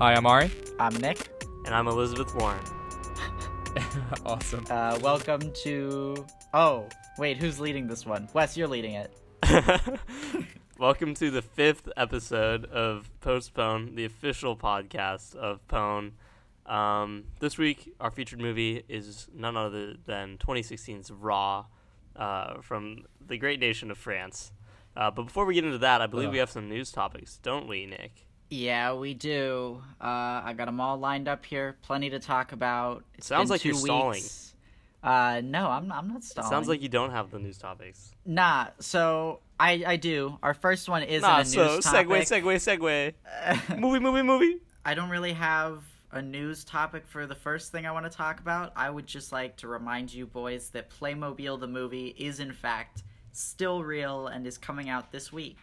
Hi, I'm Ari. I'm Nick. And I'm Elizabeth Warren. awesome. Uh, welcome to. Oh, wait, who's leading this one? Wes, you're leading it. welcome to the fifth episode of Postpone, the official podcast of Pone. Um, this week, our featured movie is none other than 2016's Raw uh, from the great nation of France. Uh, but before we get into that, I believe we have some news topics, don't we, Nick? Yeah, we do. Uh, I got them all lined up here. Plenty to talk about. It Sounds like you're weeks. stalling. Uh, no, I'm, I'm not stalling. It sounds like you don't have the news topics. Nah, so I, I do. Our first one isn't nah, a news so topic. segue, segue, segue. movie, movie, movie. I don't really have a news topic for the first thing I want to talk about. I would just like to remind you boys that Playmobil the movie is in fact still real and is coming out this week.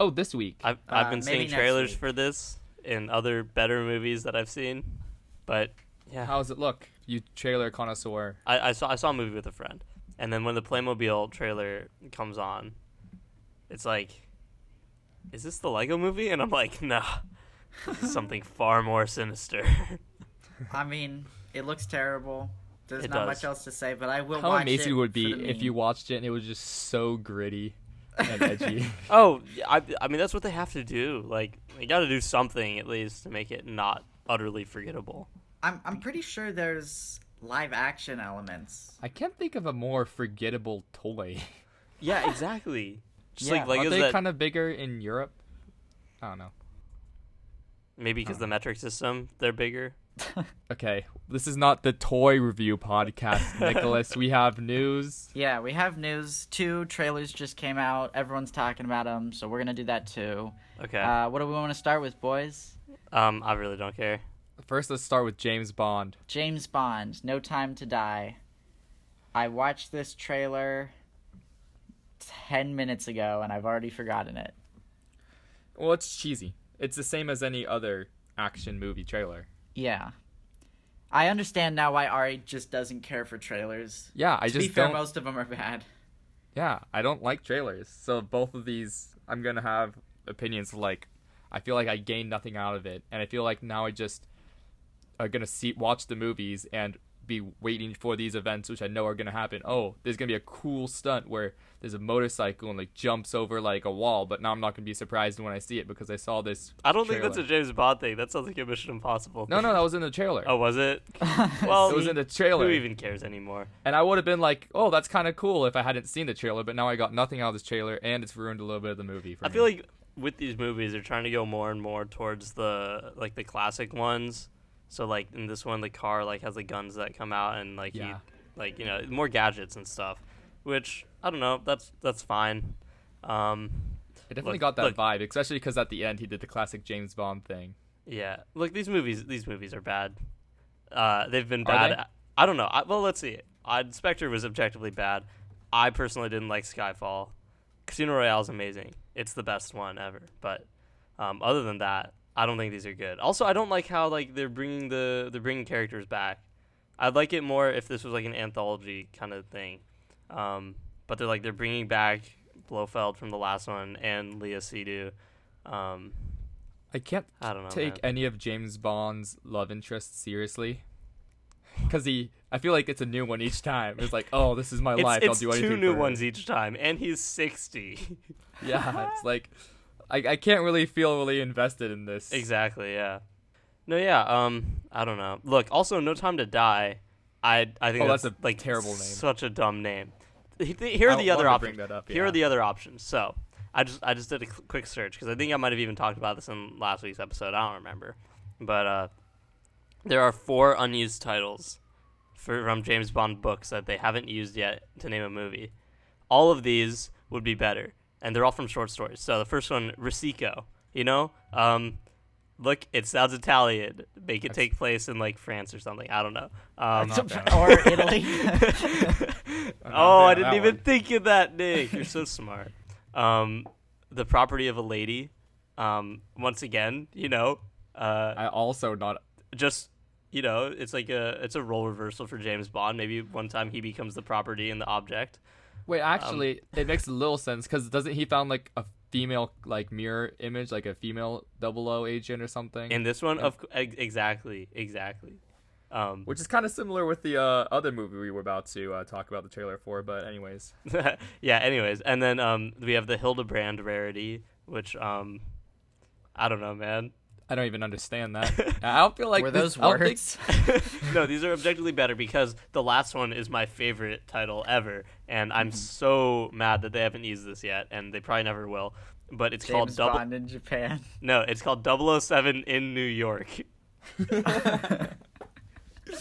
Oh, this week. I've, I've Uh, been seeing trailers for this in other better movies that I've seen, but yeah, How does it look? You trailer connoisseur. I, I saw I saw a movie with a friend, and then when the Playmobil trailer comes on, it's like, is this the Lego movie? And I'm like, nah, something far more sinister. I mean, it looks terrible. There's It not does. much else to say, but I will How watch amazing it it would be if you watched it and it was just so gritty and edgy. oh, I I mean that's what they have to do. Like they got to do something at least to make it not utterly forgettable. I'm I'm pretty sure there's live action elements. I can't think of a more forgettable toy. Yeah, exactly. Just Yeah. like Are they that kind of bigger in Europe? I don't know. maybe because the metric system they're bigger. Okay, this is not the toy review podcast, Nicholas. we have news. Yeah, we have news. Two trailers just came out. Everyone's talking about them, so we're gonna do that too. Okay. Uh, what do we want to start with, boys? um, I really don't care. First, let's start with James Bond. James Bond, No Time to Die. I watched this trailer ten minutes ago, and I've already forgotten it. Well, it's cheesy. It's the same as any other action movie trailer. Yeah. I understand now why Ari just doesn't care for trailers. Yeah, I to just be fair, don't. most of them are bad. Yeah, I don't like trailers. So both of these, I'm gonna have opinions like, I feel like I gained nothing out of it, and I feel like now I just are gonna see watch the movies and be waiting for these events, which I know are gonna happen. Oh, there's gonna be a cool stunt where there's a motorcycle and like jumps over like a wall, but now I'm not gonna be surprised when I see it because I saw this. I don't think that's a. James Bond thing. That sounds like a Mission Impossible. No, thing. no, that was in the trailer. Oh, was it? Well, it was in the trailer. who even cares anymore? And I would have been like, "Oh, that's kind of cool" if I hadn't seen the trailer. But now I got nothing out of this trailer, and it's ruined a little bit of the movie. For I me. feel like with these movies, they're trying to go more and more towards the like the classic ones. So like in this one, the car like has the guns that come out and like Yeah. you like you know more gadgets and stuff, which I don't know. That's that's fine. Um, It definitely Look- got that look. vibe, especially because at the end he did the classic James Bond thing. yeah. Look, these movies these movies are bad. Uh, they've been bad. they? I don't know. I, well, let's see. I, Spectre was objectively bad. I personally didn't like Skyfall. Casino Royale is amazing. It's the best one ever. But um, other than that, I don't think these are good. Also, I don't like how like they're bringing the they're bringing characters back. I'd like it more if this was like an anthology kind of thing. Um, but they're like they're bringing back Blofeld from the last one and Léa Seydoux. Um, I can't I don't know. take man. any of James Bond's love interests seriously. Because he, I feel like it's a new one each time. It's like, oh, this is my It's, life. it's I'll do anything. two new ones each time, and he's sixty. Yeah, it's like, I, I can't really feel really invested in this. Exactly. Yeah. No. Yeah. Um. I don't know. Look. Also, No Time to Die. I. I think Oh, that's, that's a like terrible name. Such a dumb name. Here are the other options. that Here are the other options. So, I just I just did a quick search because I think I might have even talked about this in last week's episode. I don't remember, but uh, there are four unused titles for from James Bond books that they haven't used yet to name a movie. All of these would be better, and they're all from short stories. So the first one, Risico. You know, um, look, it sounds Italian. Make it That's- take place in like France or something. I don't know. Um, or Italy. Oh, I didn't even one. think of that, Nick. You're so smart. Um, the property of a lady. Um, once again, you know, uh, I also not. just you know, it's like a it's a role reversal for James Bond. Maybe one time he becomes the property and the object. Wait, actually, it makes a little sense because doesn't he found like a female like mirror image, like a female double O agent or something. In this one, Yeah. of exactly, exactly. Um, which is kind of similar with the uh, other movie we were about to uh, talk about the trailer for. But anyways, yeah. Anyways, and then um, we have the Hildebrand rarity, which um, I don't know, man. I don't even understand that. I don't feel like Were this- those I don't think- words? no, these are objectively better because the last one is my favorite title ever, and I'm Mm-hmm. so mad that they haven't used this yet, and they probably never will. But it's called James double. Bond in Japan. No, it's called 007 in New York,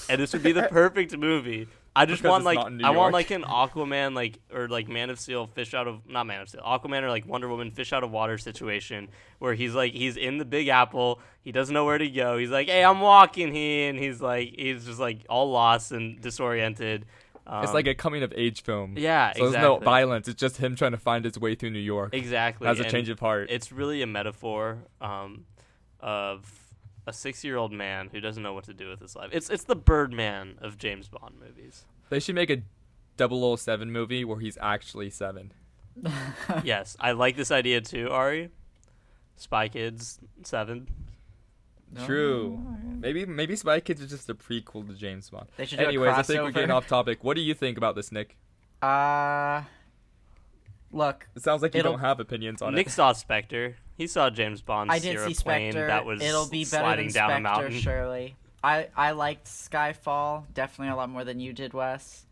and this would be the perfect movie. I just want like not in New I want like an Aquaman like or like Man of Steel fish out of not Man of Steel Aquaman or like Wonder Woman fish out of water situation where he's like he's in the Big Apple he doesn't know where to go he's like hey I'm walking here and he's like he's just like all lost and disoriented. it's Um, like a coming of age film. yeah So there's no violence. It's just him trying to find his way through New York. exactly Has a and- change of heart. it's really a metaphor um, of a six-year-old man who doesn't know what to do with his life. It's it's the Birdman of James Bond movies. They should make a 007 movie where he's actually seven. yes, I like this idea too, Ari. Spy Kids Seven. True. Maybe maybe Spy Kids is just a prequel to James Bond. They should do a Anyways, I think we're getting off topic. What do you think about this, Nick? Uh, look, It sounds like you don't have opinions on Nick it. saw Spectre. He saw James Bond I steer did a see Spectre. that was It'll be better sliding than down a Spectre, mountain. surely. I I liked Skyfall definitely a lot more than you did, Wes.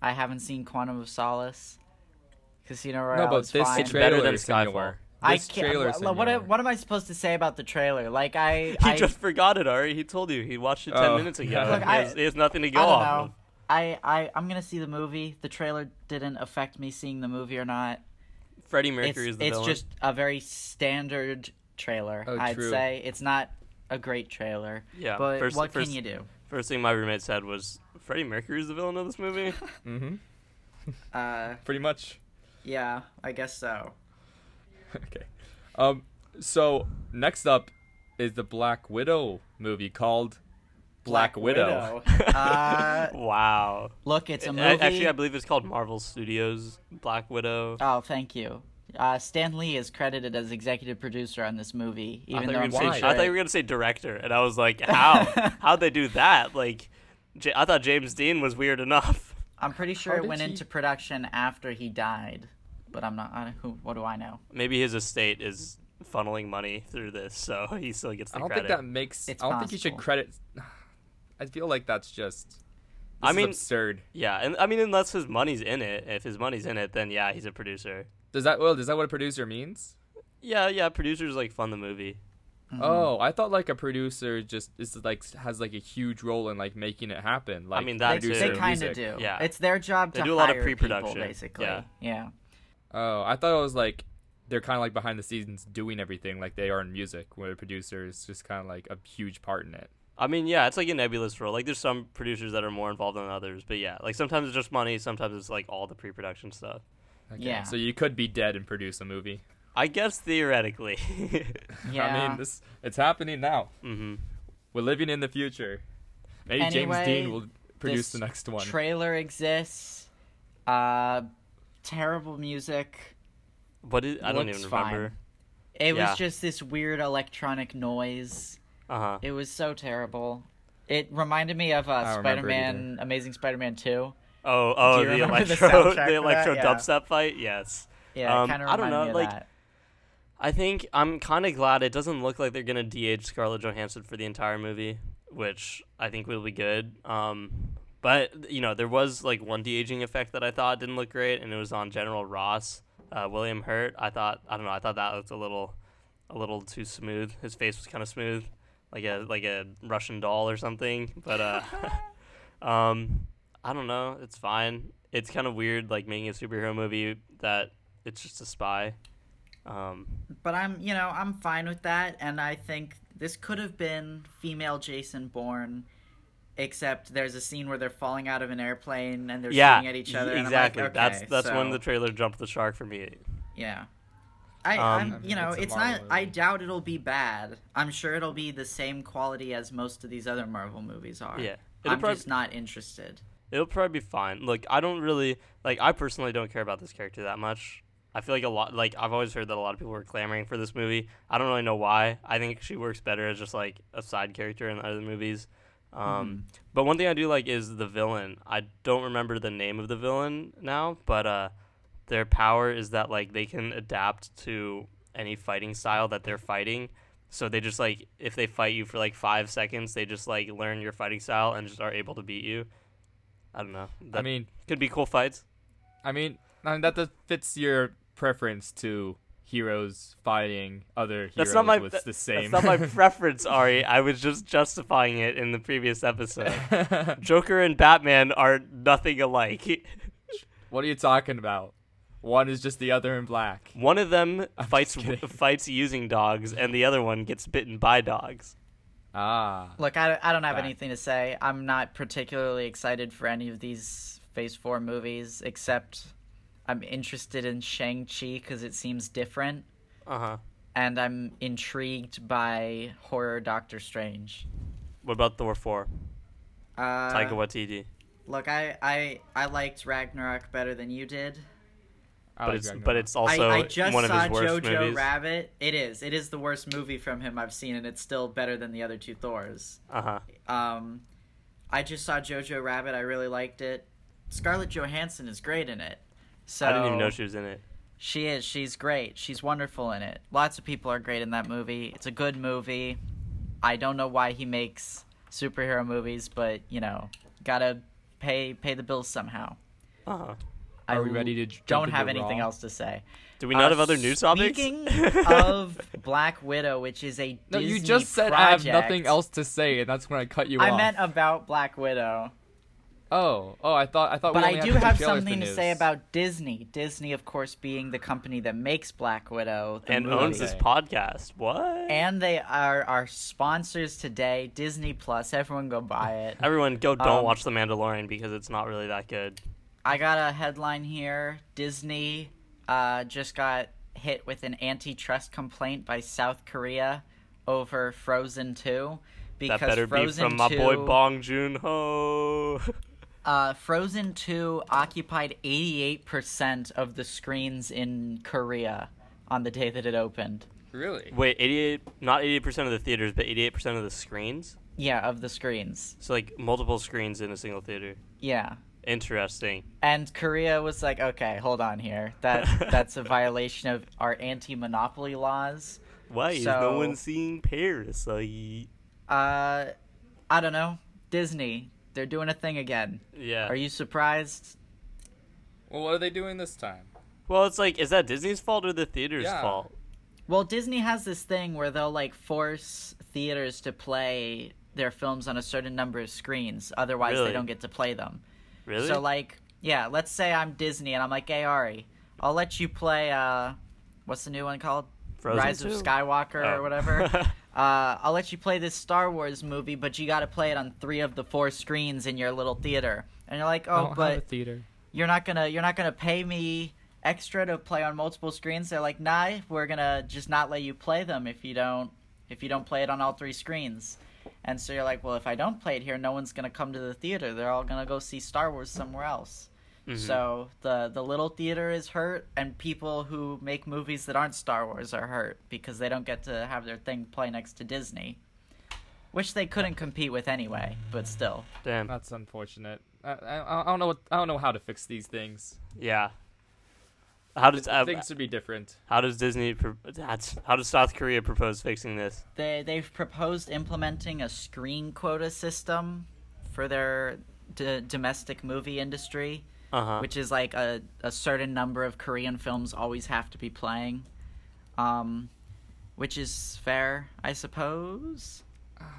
I haven't seen Quantum of Solace. Casino Royale No, but is this fine. It's trailer better than Skyfall. similar. I This can't. trailer What, is what, what am I supposed to say about the trailer? Like I, He I, just forgot it, Ari. He told you he watched it ten Oh. minutes ago. Look, he, I- has, he has nothing to go I don't off know. of. I, I, I'm gonna see the movie. The trailer didn't affect me seeing the movie or not. Freddie It's, Mercury is the villain. it's villain. just a very standard trailer. Oh, I'd true. say it's not a great trailer. yeah. But first, what first, can you do? First thing my roommate said was, "Freddie Mercury is the villain of this movie." Mm-hmm. Uh, Pretty much. yeah, I guess so. okay. Um. So next up is the Black Widow movie called Black, Widow. uh, wow. look, it's a A- movie. Actually, I believe it's called Marvel Studios Black Widow. Oh, thank you. Uh, Stan Lee is credited as executive producer on this movie, I even thought, though I'm were gonna pretty say, sure I thought you were gonna say director, and I was like, how? How'd they do that? Like, J- I thought James Dean was weird enough. I'm pretty sure How it went he- into production after he died, but I'm not. I, who? What do I know? Maybe his estate is funneling money through this, so he still gets the I don't credit. think that makes. It's I don't think you should credit. I feel like that's just. I mean- absurd. Yeah, and I mean, unless his money's in it. If his money's in it, then yeah, he's a producer. Does that well? Is that what a producer means? Yeah, yeah, producers like fund the movie. Mhm. Oh, I thought like a producer just is like has like a huge role in like making it happen. Like I mean, that they, too. they kind of do. Yeah. it's their job They to do a lot of pre-production. basically. Yeah. yeah. Oh, I thought it was like they're kind of like behind the scenes doing everything like they are in music, where the producer is just kind of like a huge part in it. I mean, yeah, it's like a nebulous role. Like, there's some producers that are more involved than others, but yeah, like sometimes it's just money, sometimes it's like all the pre-production stuff. Okay, Yeah. So you could be dead and produce a movie. I guess theoretically. Yeah. I mean, this it's happening now. Mm-hmm. We're living in the future. Maybe Anyway, James Dean will produce this the next one. Trailer exists. Uh, terrible music. But it, I don't Looks even fine. remember. It Yeah. was just this weird electronic noise. Uh huh. It was so terrible. It reminded me of uh, I don't remember it Spider-Man, Amazing Spider-Man 2. Oh, oh, Do you the remember the electro, soundtrack the, for electro Yeah. dubstep fight. Yes. Yeah, Um, kind of I don't know, me of like- that. I think I'm kind of glad it doesn't look like they're gonna de-age Scarlett Johansson for the entire movie, which I think will be good. Um, but you know, there was like one de-aging effect that I thought didn't look great, and it was on General Ross, uh, William Hurt. I thought I don't know, I thought that looked a little, a little too smooth. His face was kind of smooth, like a like a Russian doll or something. But uh, um, I don't know, it's fine. It's kind of weird, like making a superhero movie that it's just a spy. Um, But I'm, you know, I'm fine with that, and I think this could have been female Jason Bourne, except there's a scene where they're falling out of an airplane and they're yeah, shooting at each other. and I'm Exactly. like, that's okay, that's when so- the trailer jumped the shark for me. Yeah. I, Um, I'm, you know, it's it's Marvel not. I doubt it'll be bad. I'm sure it'll be the same quality as most of these other Marvel movies are. Yeah, it'll I'm probably just not interested. it'll probably be fine. Look, I don't really like. I personally don't care about this character that much. I feel like a lot like I've always heard that a lot of people were clamoring for this movie. I don't really know why. I think she works better as just like a side character in other movies. Um, Mm-hmm. But one thing I do like is the villain. I don't remember the name of the villain now, but uh, their power is that like they can adapt to any fighting style that they're fighting. So they just like if they fight you for like five seconds, they just like learn your fighting style and just are able to beat you. I don't know. That I mean, could be cool fights. I mean, I mean that fits your preference to heroes fighting other heroes That's not my with that- the same. That's not my preference, Ari. I was just justifying it in the previous episode. Joker and Batman are nothing alike. what are you talking about? One is just the other in black. One of them I'm fights fights using dogs, and the other one gets bitten by dogs. Ah. Look, I, I don't have Fact. anything to say. I'm not particularly excited for any of these Phase 4 movies, except I'm interested in Shang-Chi because it seems different, Uh huh. and I'm intrigued by horror Doctor Strange. What about Thor four? Uh, Taika Waititi. look, I, I, I liked Ragnarok better than you did. I But like it's Ragnarok. but it's also I, I just one of saw his worst Jojo movies. Rabbit. It is. It is the worst movie from him I've seen, and it's still better than the other two Thors. Uh huh. Um, I just saw Jojo Rabbit. I really liked it. Scarlett Johansson is great in it. So I didn't even know she was in it. she is. She's great. She's wonderful in it. Lots of people are great in that movie. It's a good movie. I don't know why he makes superhero movies, but you know, gotta pay pay the bills somehow. Uh huh. I Are we ready to jump don't into have anything Raw? else to say. Do we not Uh, have other news topics? Speaking of Black Widow, which is a No, Disney you just said I have nothing else to say, and that's when I cut you I off. I meant about Black Widow. Oh, oh, I thought I thought. But we I only do had the have trailers for something to say about Disney. Disney, of course, being the company that makes Black Widow the and movie. owns this podcast. What? And they are our sponsors today, Disney Plus. Everyone go buy it. Everyone, go! Don't Um, watch The Mandalorian because it's not really that good. I got a headline here. Disney uh, just got hit with an antitrust complaint by South Korea over Frozen 2 because That better Frozen be from my boy Bong Joon Ho. Uh, Frozen 2 occupied 88% of the screens in Korea on the day that it opened. Really? Wait, eighty-eight? Not eighty percent of the theaters, but eighty-eight percent of the screens. Yeah, of the screens. So like multiple screens in a single theater. Yeah. Interesting. And Korea was like, okay, hold on here. That that's a violation of our anti-monopoly laws. Why is So- no one seeing Parasite? Uh, I don't know. Disney, they're doing a thing again. Yeah. Are you surprised? Well, what are they doing this time? Well, it's like, is that Disney's fault or the theater's Yeah. fault? Well, Disney has this thing where they'll like force theaters to play their films on a certain number of screens, otherwise Really? they don't get to play them. Really? So like, yeah, let's say I'm Disney and I'm like, "Hey Ari, I'll let you play uh what's the new one called? Frozen Rise 2? of Skywalker Oh. or whatever." uh, I'll let you play this Star Wars movie, but you got to play it on 3 of the 4 screens in your little theater. And you're like, "Oh, don't have a but theater. you're not going to you're not going to pay me extra to play on multiple screens." They're like, "Nah, we're going to just not let you play them if you don't if you don't play it on all three screens." And so you're like, well, if I don't play it here, no one's gonna come to the theater. They're all gonna go see Star Wars somewhere else. Mhm. So the the little theater is hurt, and people who make movies that aren't Star Wars are hurt because they don't get to have their thing play next to Disney, which they couldn't compete with anyway. But still, Damn. That's unfortunate. I, I, I don't know. What, I don't know how to fix these things. Yeah. How does uh, things should be different. how does Disney pro- that's how does South Korea propose fixing this? they they've proposed implementing a screen quota system for their d- domestic movie industry. Uh huh. which is like a, a certain number of Korean films always have to be playing. Um, which is fair, I suppose.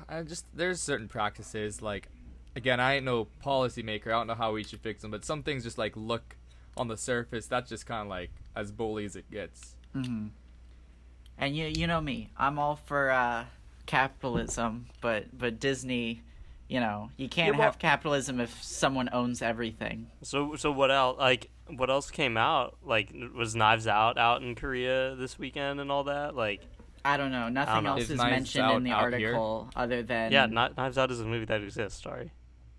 I just there's certain practices like, again, I ain't no policymaker. I don't know how we should fix them, but some things just like look on the surface. That's just kind of like as bully as it gets. hmm And you you know me, I'm all for uh, capitalism, but but Disney, you know, you can't Yeah, well- have capitalism if someone owns everything. So so what else like what else came out? Like was Knives Out out in Korea this weekend and all that? Like I don't know. Nothing know. else Is is mentioned Out in the out here? article other than yeah, Kni- Knives Out is a movie that exists. Sorry.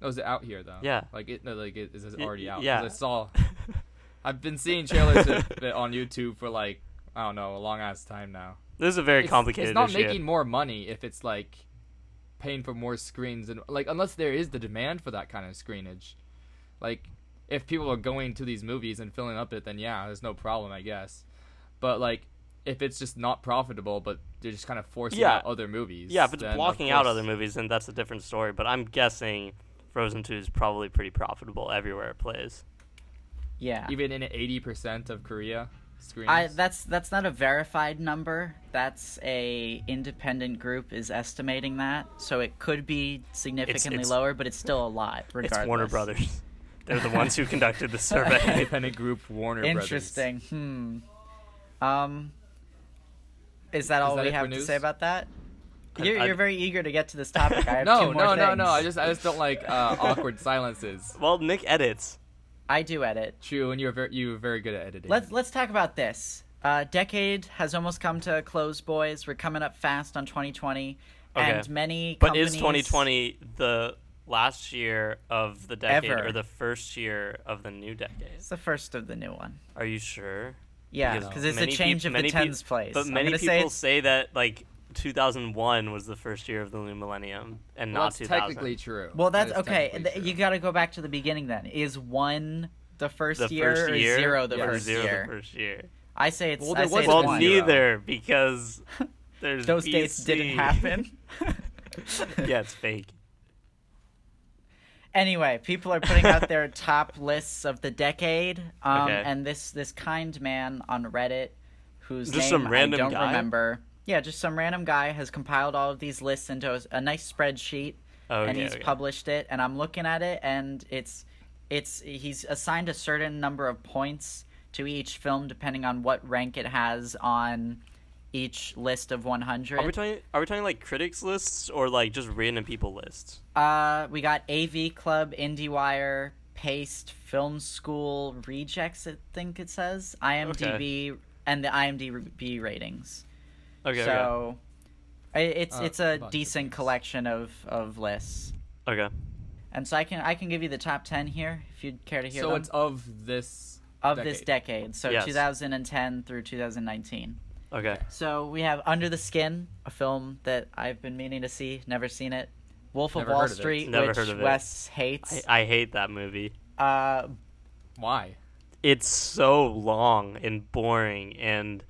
Oh, is it out here though? Yeah. Like it, no, like it is it already out? yeah. I saw. I've been seeing trailers on YouTube for like I don't know a long ass time now. This is a very It's- complicated It's not issue. making more money if it's like paying for more screens and like unless there is the demand for that kind of screenage. Like if people are going to these movies and filling up it, then yeah, there's no problem, I guess. But like if it's just not profitable, but they're just kind of forcing Yeah. out other movies. yeah, if it's blocking out other movies, then that's a different story. But I'm guessing Frozen 2 is probably pretty profitable everywhere it plays. Yeah. even in eighty percent of Korea screens. I that's that's not a verified number. That's a independent group is estimating that, so it could be significantly it's- lower, but it's still a lot. Regardless. It's Warner Brothers. They're the ones who conducted the survey. independent group Warner Brothers. Interesting. Hmm. Um. Is that all that we have to say about that? I- You're, I- you're very eager to get to this topic. I have No, two more no, no, things. no. I just I just don't like uh, awkward silences. well, Nick edits. I do edit. True, and you're very you're very good at editing. Let's let's talk about this. Uh, decade has almost come to a close, boys. We're coming up fast on 2020, and Okay. many. But is 2020 the last year of the decade Ever. or the first year of the new decade? It's the first of the new one. Are you sure? Yeah, Because because it's a change peop- of the many peop- tens place. But I'm many people say say that like 2001 was the first year of the new millennium and well, not that's 2000. technically true. Well, that's That is okay. th- You got to go back to the beginning then. Is one the first the year first or zero the Yeah, first zero year? the first year. I say it's. Well, I there say was it's Well, one. neither because there's Those dates didn't happen. yeah, it's fake. Anyway, people are putting out their top lists of the decade, um, Okay. and this this kind man on Reddit, whose Just name some random I don't guy? remember. Yeah, just some random guy has compiled all of these lists into a, a nice spreadsheet, Oh, and okay, he's okay. published it. And I'm looking at it, and it's it's he's assigned a certain number of points to each film depending on what rank it has on each list of 100. Are we talking? Are we talking like critics lists or like just random people lists? Uh, we got AV Club, IndieWire, Paste, Film School, Rejects. I think it says IMDb and the IMDb ratings. Okay. so, i it's Uh, it's a a bunch of decent collection of of lists. okay. Okay. And so I can I can give you the top ten here if you'd care to hear so them it's of this of this decade. So Yes. 2010 through 2019. Okay. So we have Under the Skin, a film that I've been meaning to see, never seen it. Wolf Never of Wall heard of it. Street, Never which heard of it. Wes hates. I, I hate that movie. Uh, Why? It's so long and boring and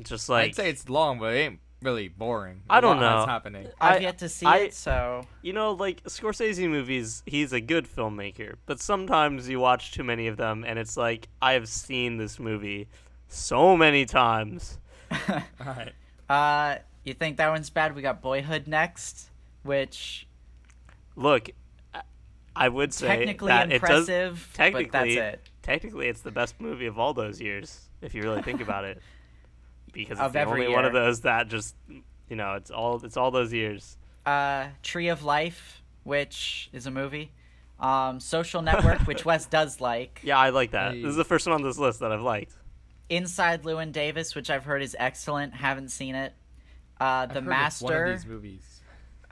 just like I'd say it's long, but it ain't really boring. I don't know. What's happening. I've I- yet to see I- it, so you know, like Scorsese movies, he's a good filmmaker, but sometimes you watch too many of them and it's like I have seen this movie so many times. All right. uh, you think that one's bad? We got Boyhood next, which Look, I- I would say technically that it does impressive, technically but that's it. technically it's the best movie of all those years if you really think about it. Because it's Of the every only one of those that just you know, it's all it's all those years. Uh, Tree of Life, which is a movie. Um, Social Network, which Wes does like. Yeah, I like that. Hey. This is the first one on this list that I've liked. Inside Llewyn Davis, which I've heard is excellent. Haven't seen it. Uh, I've the heard of Master. One of these movies.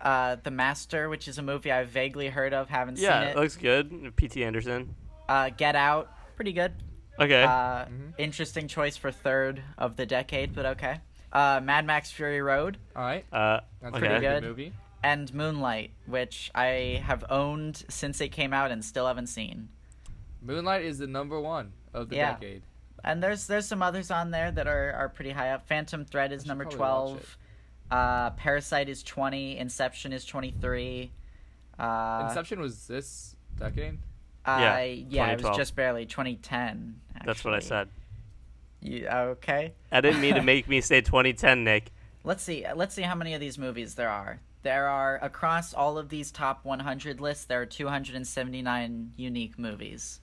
Uh, the Master, which is a movie I've vaguely heard of. Haven't Yeah, seen it it. looks good. P.T. Anderson. Uh, Get Out, pretty good. Okay. Uh, Mhm. Interesting choice for third of the decade, but okay. Uh, Mad Max Fury Road All right. uh, That's okay. pretty good. good movie. and Moonlight, which I have owned since it came out and still haven't seen. Moonlight is the number one of the Yeah. decade. And there's there's some others on there that are, are pretty high up. Phantom Thread is number probably watch twelve. Uh, Parasite is twenty. Inception is twenty three. Uh, Inception was this decade. Yeah, yeah, it was just barely 2010. That's what I said. You, okay. I didn't mean to make me say 2010, Nick. Let's see. Let's see how many of these movies there are. There are across all of these top 100 lists. There are 279 unique movies.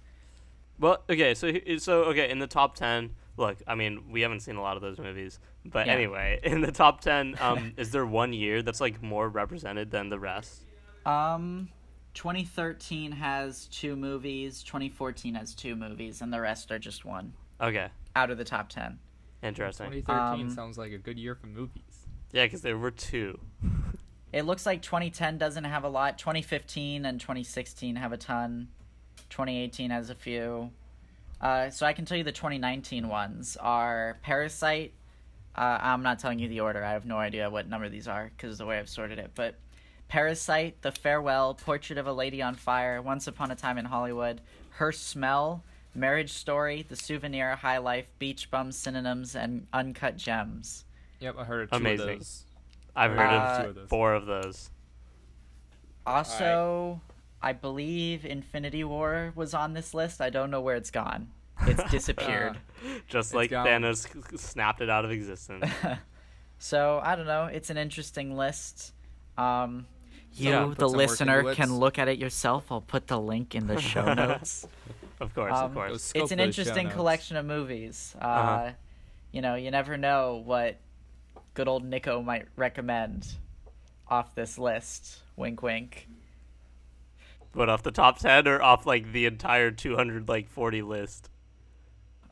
Well, okay, so so okay, in the top 10, look, I mean, we haven't seen a lot of those movies, but Yeah. anyway, in the top 10, um, is there one year that's like more represented than the rest? Um, 2013 has two movies. 2014 has two movies, and the rest are just one Okay, out of the top 10. interesting. 2013 Um, sounds like a good year for movies. Yeah, because there were two. It looks like 2010 doesn't have a lot. 2015 and 2016 have a ton. 2018 has a few. Uh, so I can tell you the 2019 ones are Parasite. Uh, I'm not telling you the order. I have no idea what number these are because of the way I've sorted it. But Parasite, The Farewell, Portrait of a Lady on Fire, Once Upon a Time in Hollywood, Her Smell, Marriage Story, The Souvenir, High Life, Beach Bum, Synonyms, and Uncut Gems. Yep, I heard of two Amazing. of those. I've heard Uh, of two of those. four of those. Also, I believe Infinity War was on this list. I don't know where it's gone. It's disappeared. Just It's like gone. Thanos snapped it out of existence. so I don't know. It's an interesting list. Um, you, Someone the listener, can look at it yourself. I'll put the link in the show notes. of course, Um, of course. It's an interesting collection of movies. Uh, Uh-huh. You know, you never know what good old Nico might recommend off this list. Wink, wink. But off the top ten or off like the entire two hundred like forty list.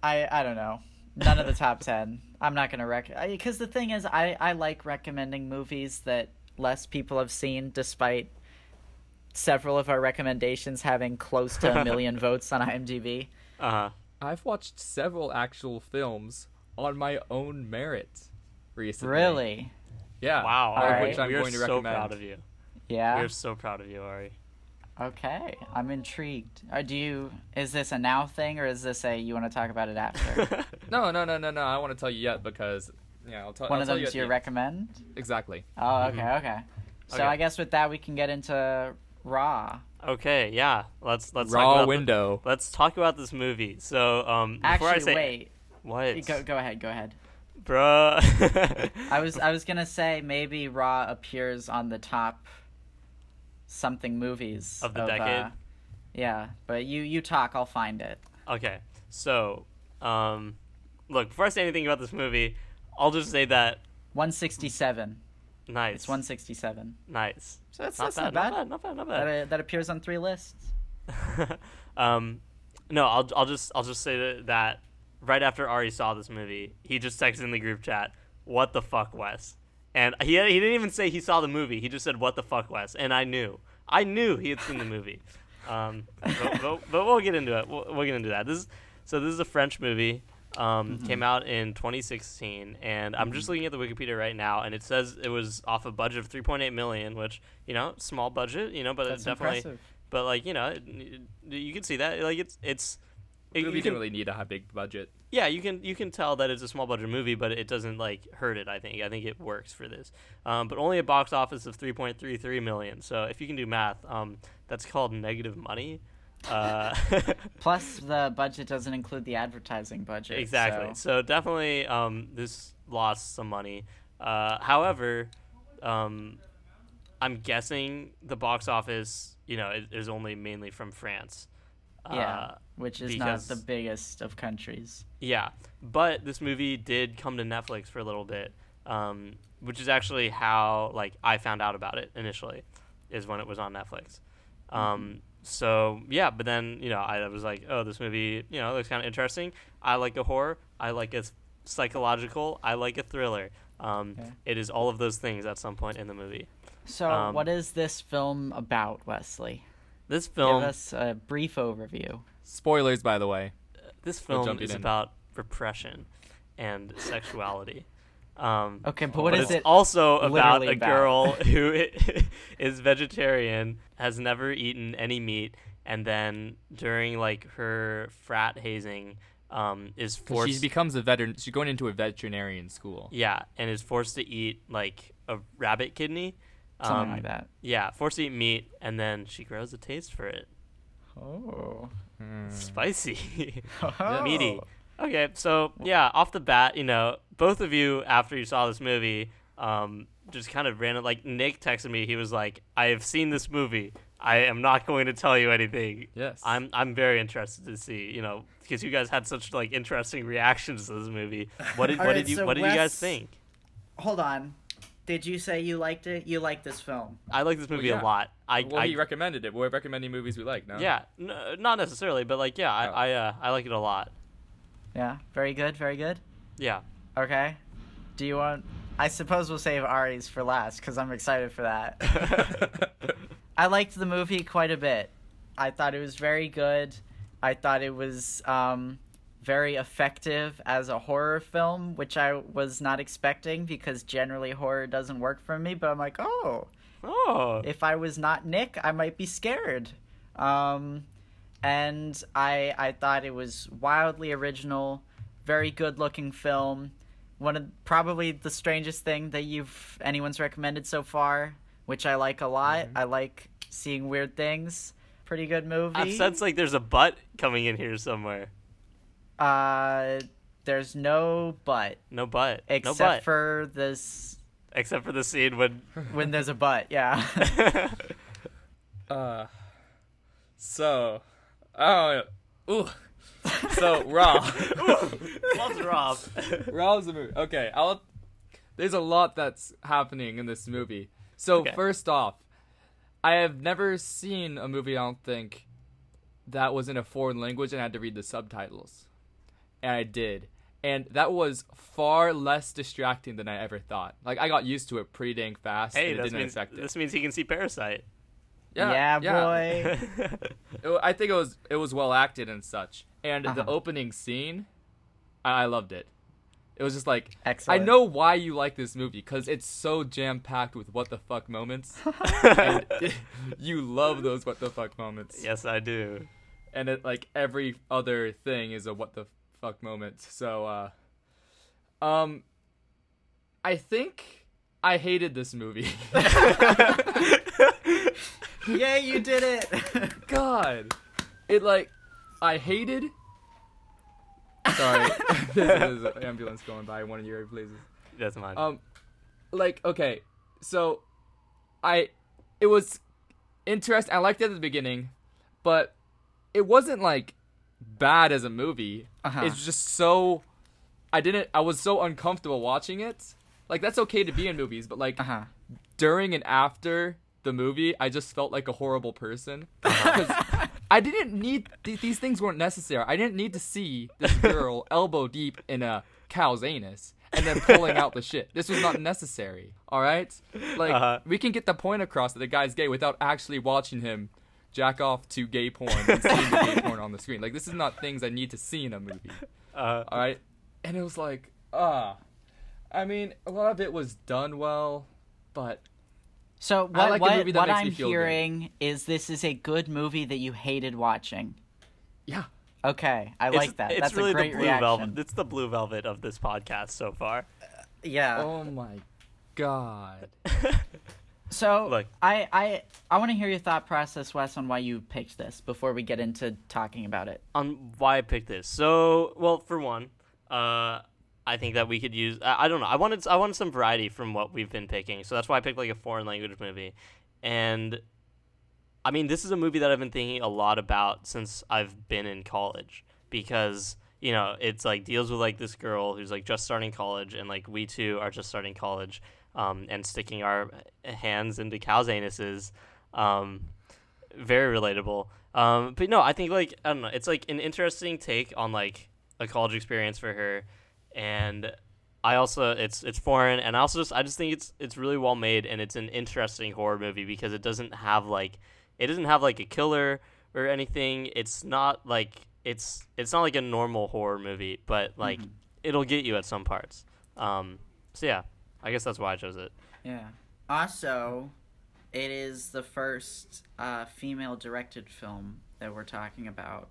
I I don't know. None of the top ten. I'm not gonna rec because the thing is, I I like recommending movies that less people have seen, despite several of our recommendations having close to a million votes on IMDb. Uh huh. I've watched several actual films on my own merit recently. Really? Yeah. Wow. All All of right. which I'm we are going to so recommend. proud of you. Yeah. We are so proud of you, Ari. Okay, I'm intrigued. Are, do you? Is this a now thing, or is this a you want to talk about it after? No, no, no, no, no. I want to tell you yet because yeah, I'll tell. One I'll of tell them you is your recommend. Exactly. Oh, okay, okay. So Okay. I guess with that we can get into Raw. okay, yeah. Let's let's talk Raw about the- window. let's talk about this movie. So, um, before Actually, I say wait. what, Go go ahead. Go ahead. bruh. I was I was gonna say maybe Raw appears on the top something movies Of the decade? uh, yeah, but you you talk, I'll find it. Okay, so, um, look, before I say anything about this movie, I'll just say that 167. nice, It's 167. nice, So that's, not that's bad, not bad. not bad, not bad, not That, bad. uh, that appears on three lists. um, no, I'll I'll just I'll just say that, that right after Ari saw this movie, he just texted in the group chat, "What the fuck, Wes?" And he he didn't even say he saw the movie. He just said, "What the fuck, Wes?" And I knew, I knew he had seen the movie. Um, but, but, but we'll get into it. We'll, we'll get into that. This is so this is a French movie. Um, Came out in 2016, and I'm just looking at the Wikipedia right now, and it says it was off a budget of 3.8 million, which you know, small budget, you know, but That's it definitely impressive. but like you know, it, you can see that like it's it's. It, movie you didn't really need a high big budget. yeah, you can you can tell that it's a small budget movie, but it doesn't like hurt it. I think I think it works for this, um, but only a box office of three point three three million. So if you can do math, um, that's called negative money. Uh, Plus, the budget doesn't include the advertising budget. exactly. so- So, definitely, um, this lost some money. Uh, however, um, I'm guessing the box office, you know, is, is only mainly from France. Yeah, Uh, which is because- not the biggest of countries. Yeah, but this movie did come to Netflix for a little bit, um, which is actually how like I found out about it initially, is when it was on Netflix. Um, so yeah, but then you know I was like, oh, this movie you know looks kind of interesting. I like a horror. I like a s- psychological. I like a thriller. Um, Okay. It is all of those things at some point in the movie. So, Um, what is this film about, Wesley? This film, Give us a brief overview. Spoilers, by the way. this We'll film is in. about repression and sexuality. Um, Okay, but what but is it's it? also about a about? girl who is vegetarian, has never eaten any meat, and then during like her frat hazing, um, is forced. She becomes a veteran. She's going into a veterinarian school. yeah, and is forced to eat like a rabbit kidney. Something Um, like that. Yeah, forced to eat meat, and then she grows a taste for it. Oh. Hmm. Spicy. Oh. meaty. Okay, so yeah, off the bat, you know, both of you after you saw this movie, um, just kind of random. Like Nick texted me, he was like, "I have seen this movie. I am not going to tell you anything. Yes. I'm I'm very interested to see, you know, because you guys had such like interesting reactions to this movie. What did what right, did you so what did you guys think? Hold on. Did you say you liked it? You liked this film? I like this movie yeah. a lot. I well, I he recommended it. We're recommending movies we like. No. yeah, n- not necessarily, but like yeah, I Oh. I, uh, I like it a lot. Yeah. Very good. Very good. Yeah. Okay. Do you want? I suppose we'll save Ari's for last because I'm excited for that. I liked the movie quite a bit. I thought it was very good. I thought it was um, very effective as a horror film, which I was not expecting because generally horror doesn't work for me. But I'm like, oh, Oh. if I was not Nick, I might be scared. Um, and I I thought it was wildly original, very good looking film. One of probably the strangest thing that you've anyone's recommended so far, which I like a lot. I like seeing weird things. Pretty good movie. I sense like there's a butt coming in here somewhere. uh, there's no butt. No butt. no except butt. for this Except for the scene when. when there's a butt. Yeah. Uh, so, oh, ooh. So Raw, Loves Rob. Raw's a movie. Okay, I'll. There's a lot that's happening in this movie. So Okay. first off, I have never seen a movie. I don't think that was in a foreign language and I had to read the subtitles, and I did. And that was far less distracting than I ever thought. Like I got used to it pretty dang fast, Hey, and it this didn't means, affect it. this means he can see Parasite. Yeah, boy. It- I think it was it was well acted and such. And the Uh-huh. opening scene, I, I loved it. It was just like Excellent. I know why you like this movie because it's so jam packed with what the fuck moments, and you love those what the fuck moments. yes, I do. And it like every other thing is a what the fuck moment. So, uh, um, I think I hated this movie. Yay, you did it. God, it like I hated. Sorry, there's an ambulance going by one of your places. That's mine. Um, like okay, so I, it was interesting. I liked it at the beginning, but it wasn't like bad as a movie. Uh-huh. It's just so I didn't. I was so uncomfortable watching it. Like that's okay to be in movies, but like uh-huh. during and after the movie, I just felt like a horrible person. I didn't need th- these things weren't necessary. I didn't need to see this girl elbow deep in a cow's anus and then pulling out the shit. This was not necessary. All right, like Uh-huh. we can get the point across that the guy's gay without actually watching him jack off to gay porn and seeing the gay porn on the screen. Like this is not things I need to see in a movie. Uh, All right, and it was like, ah, I mean, a lot of it was done well, but So what like what, what I'm me feel good. hearing is this is a good movie that you hated watching. yeah. Okay, I it's, like that. It's That's really a great the blue reaction. velvet. It's the blue velvet of this podcast so far. Yeah. Oh my god. So Look. I I I want to hear your thought process, Wes, on why you picked this before we get into talking about it. on why I picked this. So, well, for one, uh, I think that we could use. I, I don't know. I wanted I wanted some variety from what we've been picking, so that's why I picked like a foreign language movie. And I mean, this is a movie that I've been thinking a lot about since I've been in college because you know it's like deals with like this girl who's like just starting college, and like we two are just starting college, um, and sticking our hands into cows' anuses. Um, very relatable. Um, but no, I think like I don't know, it's like an interesting take on like a college experience for her, and I also it's it's foreign, and I also just I just think it's it's really well made, and it's an interesting horror movie because it doesn't have like it doesn't have like a killer or anything. It's not like it's it's not like a normal horror movie, but like it'll get you at some parts. Um, so yeah, I guess that's why I chose it. Yeah. Also, it is the first uh, female-directed film that we're talking about.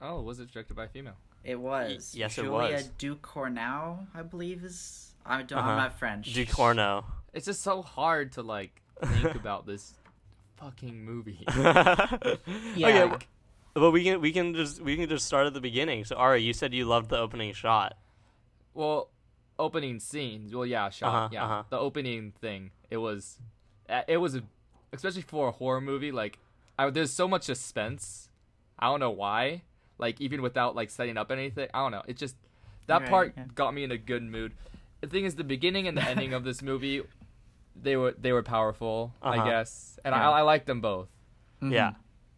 Oh, was it directed by a female? It was. yes, it was. Julia. Ducournau, I believe is. I don't. Uh-huh. I'm not French. Ducournau. It's just so hard to like think about this fucking movie. Okay, Yeah. w- but we can we can just we can just start at the beginning. So Ari, you said you loved the opening shot. well, opening scenes. Well, yeah, shot. Uh-huh, yeah, uh-huh. the opening thing. It was, uh, it was, a, especially for a horror movie. Like, I, there's so much suspense. I don't know why. Like, even without like setting up anything, I don't know. It just that Right, part yeah. got me in a good mood. The thing is, the beginning and the ending of this movie, they were they were powerful. Uh-huh. I guess, and Yeah. I, I like them both. Mhm. Yeah,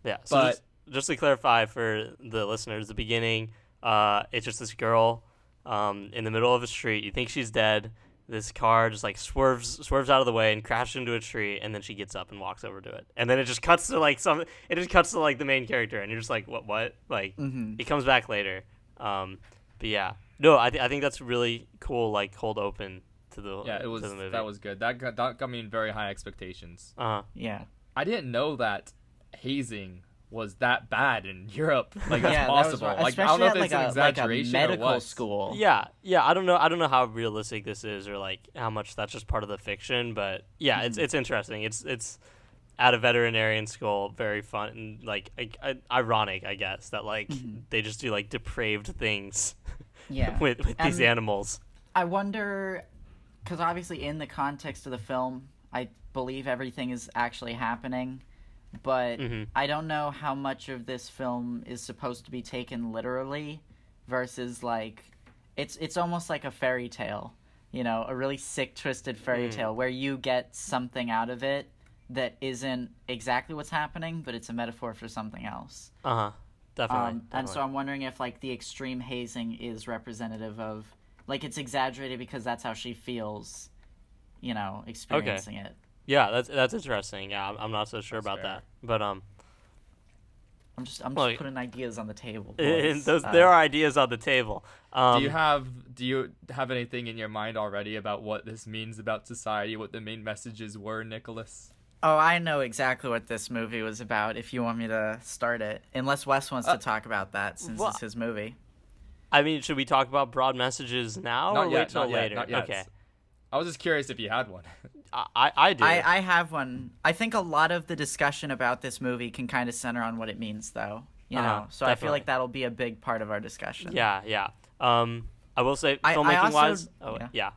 yeah. So But- just, just to clarify for the listeners, the beginning, uh, it's just this girl, um, in the middle of a street. You think she's dead, this car just like swerves swerves out of the way and crashes into a tree, and then she gets up and walks over to it, and then it just cuts to like some. It just cuts to like the main character, and you're just like, what? What? Like, Mhm. it comes back later. Um, but yeah, no, I th- I think that's really cool. Like, hold open to the Yeah, it was to the movie. that was good. That got, that got me in very high expectations. uh huh. Yeah. I didn't know that hazing was that bad in Europe. Like that's yeah, that was possible. right. like I don't know if at like an a, like a exaggeration or medical what. school. Yeah, yeah. I don't know. I don't know how realistic this is, or like how much that's just part of the fiction. But yeah, it's Mm-hmm. it's interesting. It's it's at a veterinarian school, very fun and like I, I, ironic, I guess, that like Mhm. they just do like depraved things Yeah. with with these animals. I wonder, because obviously in the context of the film, I believe everything is actually happening, but Mhm. I don't know how much of this film is supposed to be taken literally, versus like, it's it's almost like a fairy tale, you know, a really sick, twisted fairy Mm. tale where you get something out of it that isn't exactly what's happening, but it's a metaphor for something else. Uh huh. Definitely. Um, and so. I'm wondering if like the extreme hazing is representative of like it's exaggerated because that's how she feels, you know, experiencing it. Yeah, that's that's interesting. Yeah, I'm, I'm not so sure That's about fair. that, but um, I'm just I'm Well, just putting ideas on the table. and those Uh, there are ideas on the table. Um, do you have do you have anything in your mind already about what this means about society? What the main messages were, Nicholas? Oh, I know exactly what this movie was about. If you want me to start it, unless Wes wants Uh, to talk about that since well- it's his movie. I mean, should we talk about broad messages now or yet. wait till not yet. later? Not yet. Okay, I was just curious if you had one. I I, I do. I I have one. I think a lot of the discussion about this movie can kind of center on what it means, though. You Uh-huh, know, so I feel like that'll be a big part of our discussion. Yeah, yeah. Um, I will say, I- I filmmaking also- wise, oh yeah. yeah.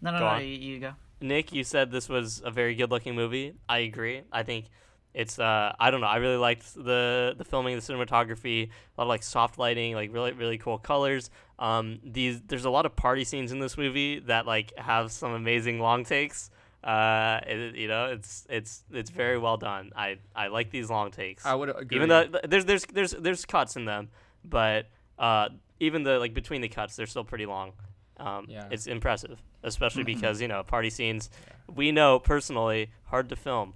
No, no, Go no. on. You, you go. Nick, you said this was a very good looking movie. I agree. I think it's uh, I don't know. I really liked the the filming, the cinematography, a lot of like soft lighting, like really really cool colors. Um, these there's a lot of party scenes in this movie that like have some amazing long takes. Uh, it, you know, it's it's it's very well done. I I like these long takes. I would agree. even though there's there's there's there's cuts in them, but uh, even the like between the cuts, they're still pretty long. Um, Yeah. it's impressive, especially Mhm. because you know party scenes. Yeah. We know personally hard to film.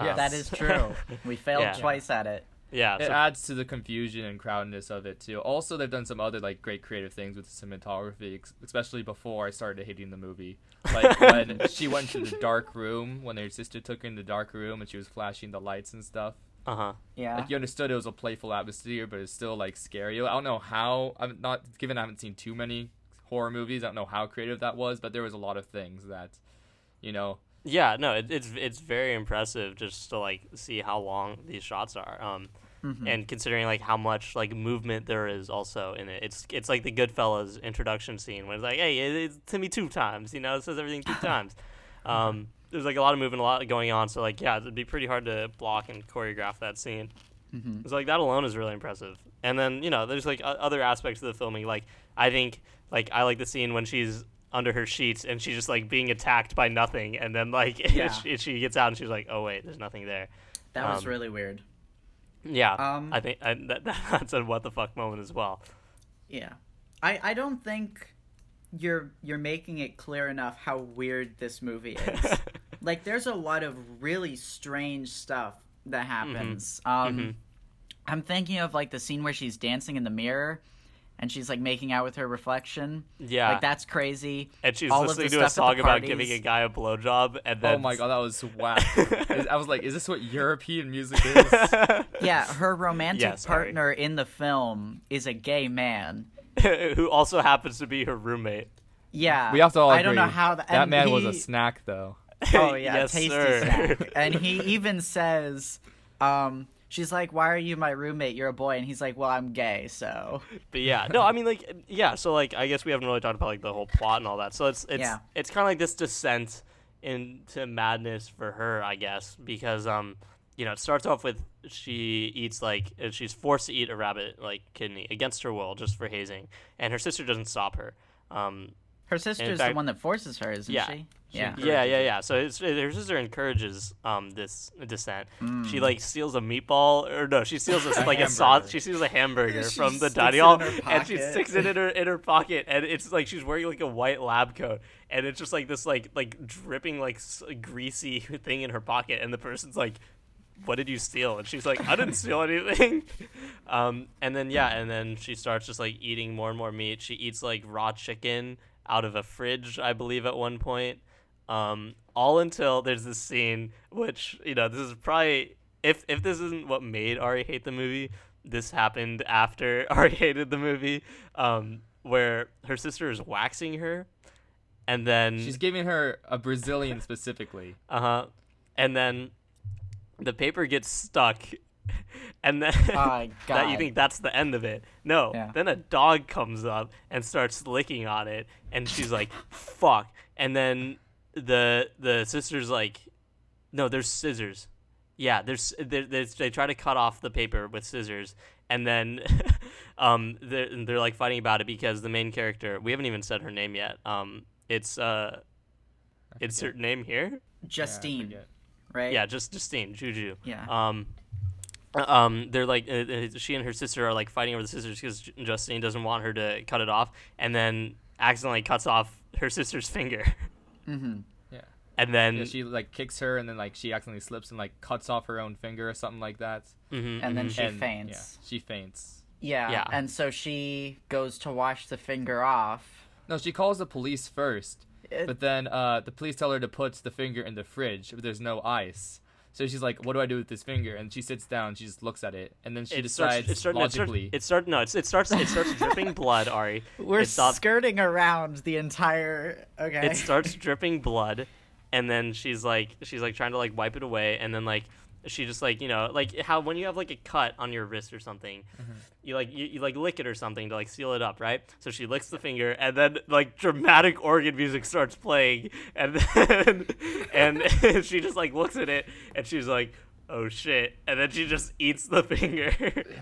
Yes. That is true. We failed Yeah. twice at it. Yeah. it so- adds to the confusion and crowdedness of it too. Also, they've done some other like great creative things with the cinematography, ex- especially before I started hating the movie. Like when she went to the dark room, when her sister took her in the dark room and she was flashing the lights and stuff. uh huh. Yeah. Like you understood it was a playful atmosphere, but it's still like scary. I don't know how. I'm not given. I haven't seen too many horror movies. I don't know how creative that was, but there was a lot of things that, you know, Yeah. No, it, it's it's very impressive just to like see how long these shots are. Um, Mhm. and considering like how much like movement there is also in it. It's it's like the Goodfellas introduction scene when it's like, hey, it, it's to me two times, you know, it says everything two times. Um, there's like a lot of movement, a lot going on. So like, yeah, it'd be pretty hard to block and choreograph that scene. Mhm. So like that alone is really impressive. And then you know, there's like other aspects of the filming. Like I think like I like the scene when she's under her sheets and she's just like being attacked by nothing, and then like Yeah. she, she gets out and she's like, oh wait, there's nothing there. That was um, really weird. Yeah, Um, I think I, that, that's a what the fuck moment as well. Yeah. I I don't think you're you're making it clear enough how weird this movie is. like there's a lot of really strange stuff that happens. Um Mhm. I'm thinking of like the scene where she's dancing in the mirror and she's like making out with her reflection. Yeah, Like that's crazy. and she's all of listening the to a stuff at the song about giving a guy a blowjob, and then oh my god, that was whack. I was like, is this what European music is? Yeah, her romantic Yeah, partner in the film is a gay man. who also happens to be her roommate. Yeah. we have to all I agree. don't know how that, that and man was a snack, though. Oh yeah, yes, tasty sir. snack. And he even says, um, she's like, "Why are you my roommate? You're a boy." And he's like, "Well, I'm gay, so." But yeah, no, I mean like yeah. So like I guess we haven't really talked about like the whole plot and all that. So it's it's Yeah. it's kind of like this descent into madness for her, I guess, because um you know it starts off with she eats like she's forced to eat a rabbit like kidney against her will just for hazing, and her sister doesn't stop her. Um, Her sister's fact- the one that forces her, isn't Yeah. she? She Yeah. Yeah, yeah, yeah. So it's, her sister encourages um this descent. Mm. She like steals a meatball, or no, she steals a, A like a hamburger. sauce. She steals a hamburger She from the sticks dining hall, and she sticks it in her in her pocket, and it's like she's wearing like a white lab coat, and it's just like this like like dripping like s- greasy thing in her pocket, and the person's like. What did you steal? And she's like, I didn't steal anything. um, and then yeah, and then she starts just like eating more and more meat. She eats like raw chicken out of a fridge, I believe, at one point. Um, all until there's this scene, which you know, this is probably if if this isn't what made Ari hate the movie, this happened after Ari hated the movie, um, where her sister is waxing her, and then She's giving her a Brazilian specifically. uh huh, and then the paper gets stuck, and then Oh, that you think that's the end of it. No, Yeah. then a dog comes up and starts licking on it, and she's like, "Fuck!" And then the the sister's like, "No, there's scissors." Yeah, there's, there, there's they try to cut off the paper with scissors, and then um they're, they're like fighting about it because the main character we haven't even said her name yet. Um, it's uh, I it's her name here. Justine, forget. right? Yeah, just Justine Juju. Yeah. Um, um, they're like uh, uh, she and her sister are like fighting over the scissors because Justine doesn't want her to cut it off, and then accidentally cuts off her sister's finger, mm-hmm. Yeah. and then Yeah, she like kicks her and then like she accidentally slips and like cuts off her own finger or something like that. Mhm, And then mhm. She and, faints. Yeah, she faints. Yeah. Yeah. And so she goes to wash the finger off. No, she calls the police first, It- but then uh, the police tell her to put the finger in the fridge, but there's no ice. So she's like, "What do I do with this finger?" And she sits down. She just looks at it, and then she it decides It starts. It starts. logically. It starts. No, it's, it starts. It starts dripping blood. Ari, We're it stops- skirting around the entire. Okay. it starts dripping blood and then she's like she's like trying to like wipe it away and then like she just like you know like how when you have like a cut on your wrist or something you like you, you like lick it or something to like seal it up right so she licks the finger and then like dramatic organ music starts playing and then and she just like looks at it and she's like oh shit and then she just eats the finger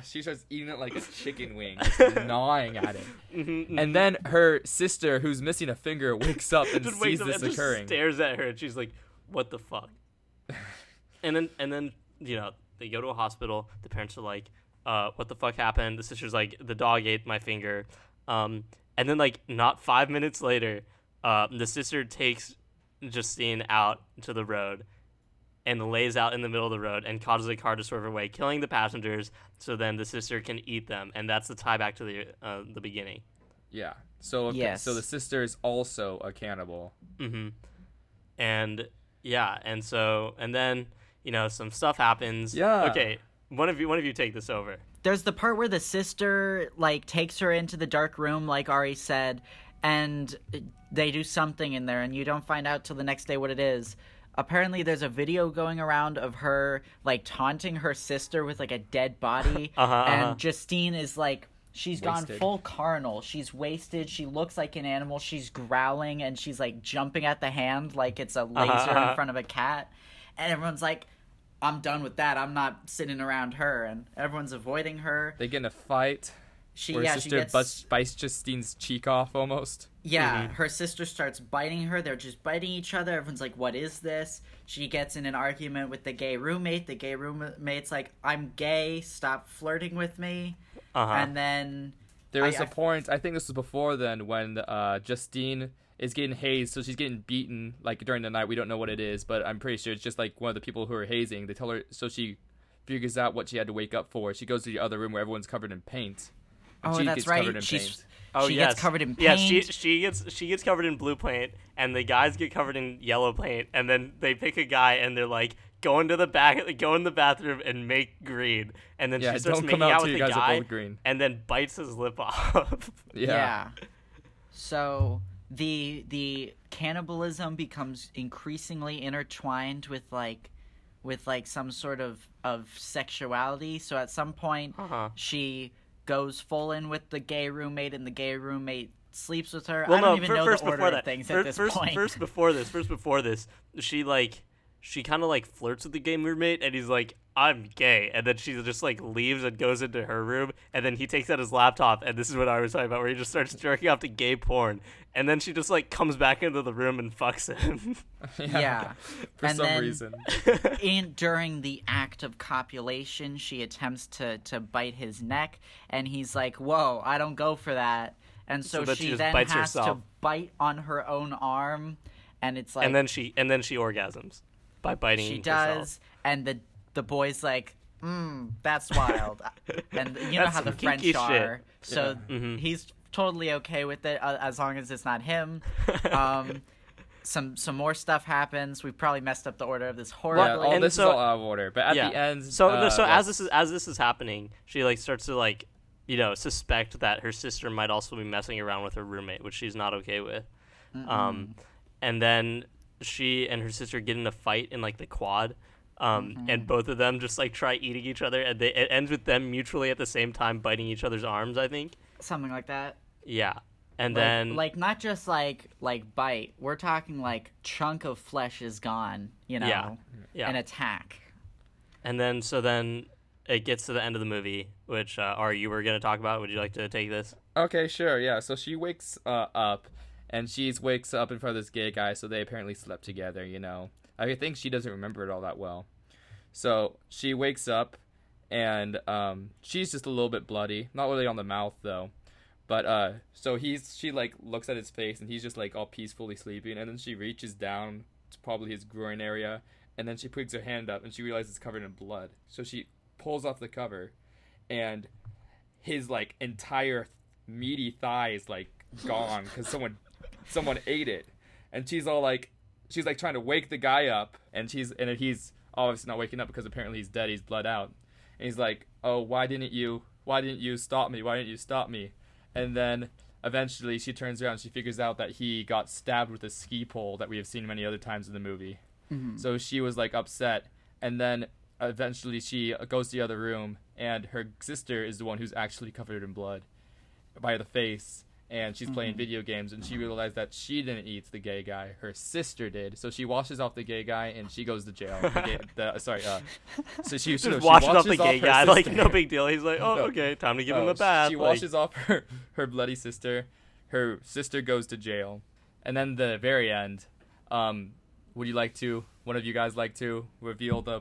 she starts eating it like a chicken wing, just gnawing at it. Mhm, And then her sister, who's missing a finger, wakes up and just sees up this and occurring. stares at her, and she's like, "What the fuck?" And then, and then, you know, they go to a hospital. The parents are like, uh, "What the fuck happened?" The sister's like, "The dog ate my finger." Um, and then, like, not five minutes later, uh, the sister takes Justine out to the road and lays out in the middle of the road and causes a car to swerve away, killing the passengers. So then the sister can eat them, and that's the tie back to the uh, the beginning. Yeah. So okay, Yes. so the sister is also a cannibal. Mm-hmm. And yeah, and so and then you know some stuff happens. Yeah. Okay, one of you, one of you take this over. There's the part where the sister like takes her into the dark room, like Ari said, and they do something in there, and you don't find out till the next day what it is. Apparently, there's a video going around of her like taunting her sister with like a dead body, Uh-huh, uh-huh. and Justine is like. She's gone full carnal. She's wasted. She looks like an animal. She's growling and she's like jumping at the hand like it's a laser uh-huh. in front of a cat. And everyone's like, I'm done with that. I'm not sitting around her. And everyone's avoiding her. They get in a fight. She where yeah, her she sister gets bites, bites Justine's cheek off almost. yeah. Mhm. Her sister starts biting her. They're just biting each other. Everyone's like, "What is this?" She gets in an argument with the gay roommate. The gay roommate's like, "I'm gay. Stop flirting with me." Uh-huh. And then There I- was a point, I think this was before then, when uh, Justine is getting hazed, so she's getting beaten like during the night. We don't know what it is, but I'm pretty sure it's just like one of the people who are hazing. They tell her, so she figures out what she had to wake up for. She goes to the other room where everyone's covered in paint. And oh, she that's gets right. covered in She's paint. oh she yes. gets covered in paint. Yeah, she she gets she gets covered in blue paint, and the guys get covered in yellow paint, and then they pick a guy, and they're like. Go into the back, go in the bathroom and make green, and then Yeah, she starts don't making come out out with the guy, green. and then bites his lip off. Yeah. yeah. So the the cannibalism becomes increasingly intertwined with like with like some sort of of sexuality. So at some point uh-huh. she goes full in with the gay roommate and the gay roommate sleeps with her. Well, I don't no, even fir- know first the order before of that. things Fir- at this first, first before this, first before this, she like she kind of like flirts with the gay roommate, and he's like, "I'm gay," and then she just like leaves and goes into her room, and then he takes out his laptop, and this is what I was talking about, where he just starts jerking off to gay porn, and then she just like comes back into the room and fucks him. Yeah. For And some reason. in during the act of copulation, she attempts to to bite his neck, and he's like, "Whoa, I don't go for that." And so, So then she she then bites has herself. to bite on her own arm, and it's like and then she and then she orgasms by biting. she herself. does, and the the boy's like, "Mm, that's wild." and you know how the French shit. are, so Mhm. he's totally okay with it uh, as long as it's not him. Um, some some more stuff happens. We probably messed up the order of this Yeah, horribly. all and this so- is all out of order. But at yeah. the end, So uh, so yes. as this is as this is happening, she like starts to like, you know, suspect that her sister might also be messing around with her roommate, which she's not okay with. Um, and then she and her sister get in a fight in like the quad. Um, and both of them just like try eating each other, and they, it ends with them mutually at the same time biting each other's arms. I think. something like that. Yeah, and Like- then like not just like like bite. We're talking like chunk of flesh is gone. You know, Yeah. yeah, an attack. and then so then it gets to the end of the movie, which uh, Ari, you were gonna talk about. Would you like to take this? Okay, sure, yeah. So she wakes uh, up, and she wakes up in front of this gay guy. So they apparently slept together. You know, I think she doesn't remember it all that well. So she wakes up, and um, she's just a little bit bloody. Not really on the mouth though. But uh, so he's she like looks at his face, and he's just like all peacefully sleeping. And then she reaches down to probably his groin area, and then she puts her hand up, and she realizes it's covered in blood. So she pulls off the cover, and his like entire meaty thigh is like gone because someone someone ate it. And she's all like she's like trying to wake the guy up and she's and he's obviously not waking up because apparently he's dead he's bled out. And he's like oh why didn't you why didn't you stop me? Why didn't you stop me? And then eventually she turns around and she figures out that he got stabbed with a ski pole that we have seen many other times in the movie. Mm-hmm. So she was like upset. And then eventually she goes to the other room and her sister is the one who's actually covered in blood by the face and she's playing video games and she realized that she didn't eat the gay guy her sister did so she washes off the gay guy and she goes to jail the gay, the, sorry uh so she, Just no, she washes off the gay her guy, like no big deal. He's like, oh, No. okay, time to give him Oh, a bath. She like- washes off her, her bloody sister. Her sister goes to jail. And then the very end, um, would you like to, one of you guys like to reveal the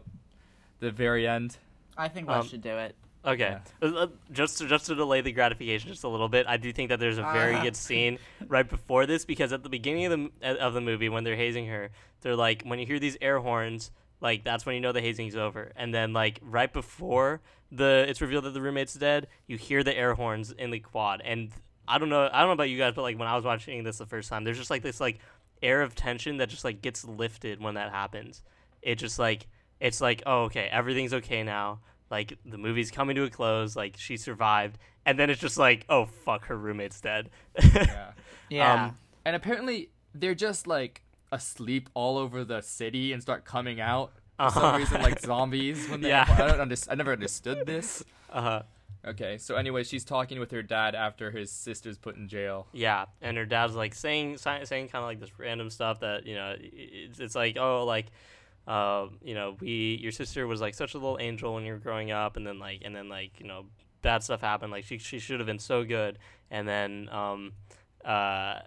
the very end? I think Wes Um, should do it. Okay, Uh, uh, just to, just to delay the gratification just a little bit, I do think that there's a very Ah. good scene right before this because at the beginning of the of the movie when they're hazing her, they're like when you hear these air horns, like that's when you know the hazing's over, and then like right before the it's revealed that the roommate's dead, you hear the air horns in the quad, and I don't know I don't know about you guys, but like when I was watching this the first time, there's just like this like air of tension that just like gets lifted when that happens. It just like it's like oh okay everything's okay now like the movie's coming to a close like she survived and then it's just like oh fuck her roommate's dead Yeah. Yeah. um, and apparently they're just like asleep all over the city and start coming out for Uh-huh. some reason like zombies when they Yeah. I don't under- I never understood this. uh-huh Okay, so anyway, she's talking with her dad after his sister's put in jail. yeah and her dad's like saying saying kind of like this random stuff that you know it's, it's like oh like uh, you know we your sister was like such a little angel when you were growing up and then like and then like you know bad stuff happened like she, she should have been so good. And then um uh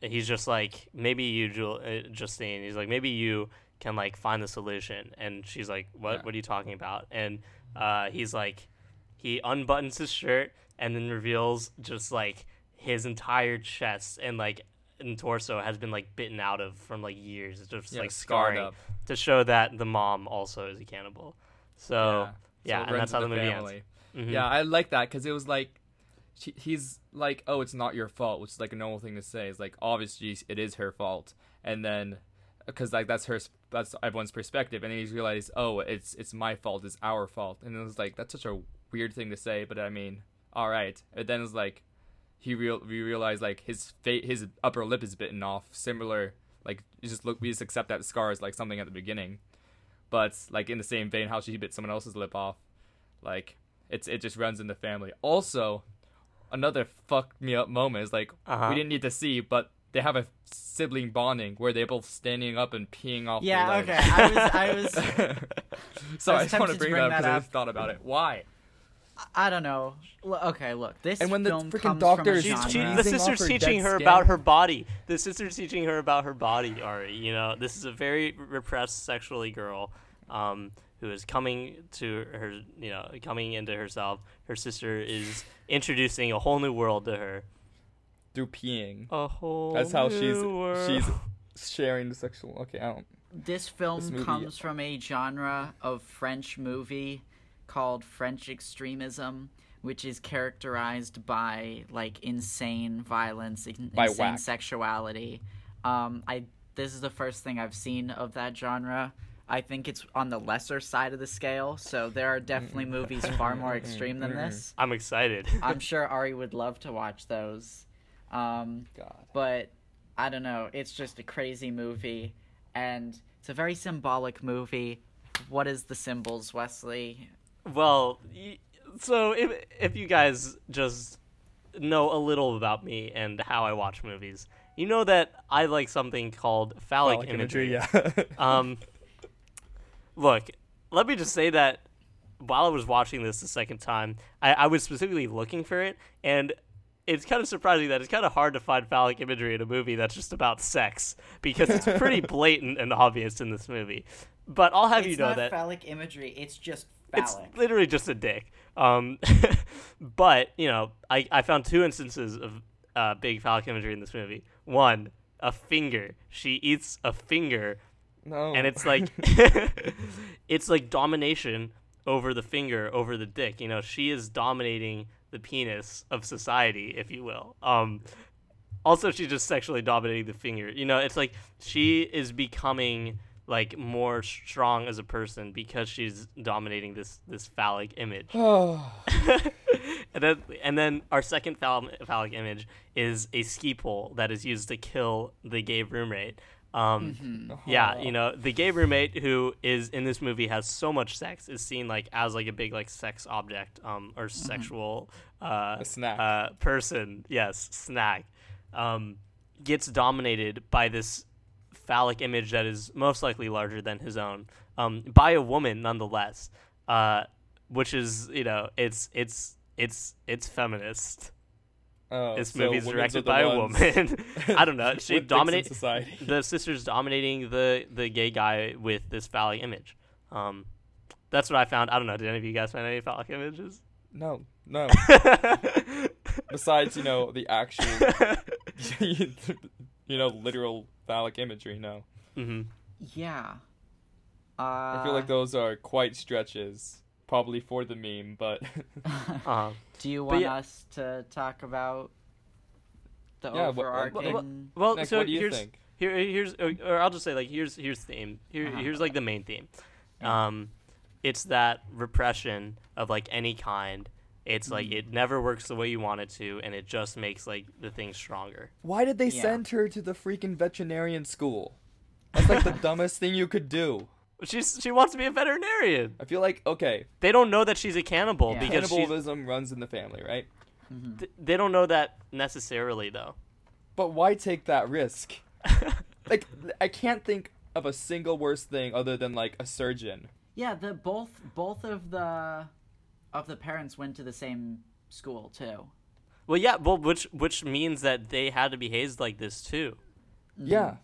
he's just like maybe you Jul- uh, Justine he's like maybe you can like find the solution. And she's like what Yeah. what are you talking about? And uh he's like he unbuttons his shirt and then reveals just like his entire chest and like and torso has been like bitten out of from like years it's just Yeah, like scarred scarring up. to show that the mom also is a cannibal so yeah, So and that's how in the movie family. ends Mhm. Yeah, I like that because it was like, she, he's like, oh, it's not your fault, which is like a normal thing to say. It's like obviously it is her fault, and then because like that's her, that's everyone's perspective, and then he's realized, oh, it's it's my fault, it's our fault, and it was like that's such a weird thing to say, but I mean, all right. And then it's like he real we realized like his fate his upper lip is bitten off, similar. Like you just look, we just accept that scar as like something at the beginning, but like in the same vein, how she bit someone else's lip off, like it's it just runs in the family. Also, another fuck me up moment is like Uh-huh. we didn't need to see, but they have a sibling bonding where they're both standing up and peeing off. Yeah, the ledge. okay, I was- I was- so I I, just want to to bring, bring that up because I up. just thought about it. Why? I don't know. L- okay, look, this And when the film freaking doctor is She's, genre. the sister's her teaching her skin. about her body. The sister's teaching her about her body, Ari. You know, this is a very repressed sexually girl um, who is coming to her, you know, coming into herself. Her sister is introducing a whole new world to her. Through peeing. A whole That's how new she's world. she's sharing the sexual. Okay, I don't. This film This comes from a genre of French movie called French extremism, which is characterized by like insane violence, in- By insane whack. sexuality. Um, I this is the first thing I've seen of that genre. I think it's on the lesser side of the scale, so there are definitely movies far more extreme than this. I'm excited. I'm sure Ari would love to watch those. Um, God. but I don't know. It's just a crazy movie, and it's a very symbolic movie. What is the symbols, Wesley? Well, so if if you guys just know a little about me and how I watch movies, you know that I like something called phallic, Phallic imagery. yeah. Um, look, let me just say that while I was watching this the second time, I, I was specifically looking for it, and it's kind of surprising that it's kind of hard to find phallic imagery in a movie that's just about sex because it's pretty blatant and obvious in this movie. But I'll have you know that phallic imagery. It's just it's literally just a dick. Um, but you know, I, I found two instances of uh, big phallic imagery in this movie. One, a finger. She eats a finger, no. and it's like it's like domination over the finger, over the dick. You know, she is dominating the penis of society, if you will. Um, also, she's just sexually dominating the finger. You know, it's like she is becoming like more strong as a person because she's dominating this this phallic image. Oh. and then and then our second phall- phallic image is a ski pole that is used to kill the gay roommate. Um, Yeah, you know the gay roommate who is in this movie has so much sex is seen like as like a big like sex object um or sexual uh snack. uh person yes snack um gets dominated by this phallic image that is most likely larger than his own um by a woman nonetheless uh which is you know it's it's it's it's feminist Oh, this movie is directed by a woman i don't know she with dicks in dominates society. the sister's dominating the the gay guy with this phallic image. Um, that's what I found. I don't know. Did any of you guys find any phallic images? No, no. Besides, you know, the actual, you know, literal phallic imagery. No, hmm Yeah. Uh, I feel like those are quite stretches, probably for the meme, but Uh-huh. Do you want yeah- us to talk about the Yeah, what- what- overarching? Well, Nick, so what you here's think? here here's or, or I'll just say like here's here's the theme. Here Uh-huh. here's like the main theme. Um, it's that repression of like any kind. It's like Mm. it never works the way you want it to, and it just makes like the thing stronger. why did they Yeah. send her to the freaking veterinarian school? That's like the dumbest thing you could do. She's she wants to be a veterinarian. I feel like okay, They don't know that she's a cannibal Yeah. because she's, cannibalism runs in the family, right? th- they don't know that necessarily though. But why take that risk? Like, I can't think of a single worse thing other than like a surgeon. Yeah, the both both of the of the parents went to the same school too. Well, yeah, well, which which means that they had to be hazed like this too. Mm-hmm. Yeah.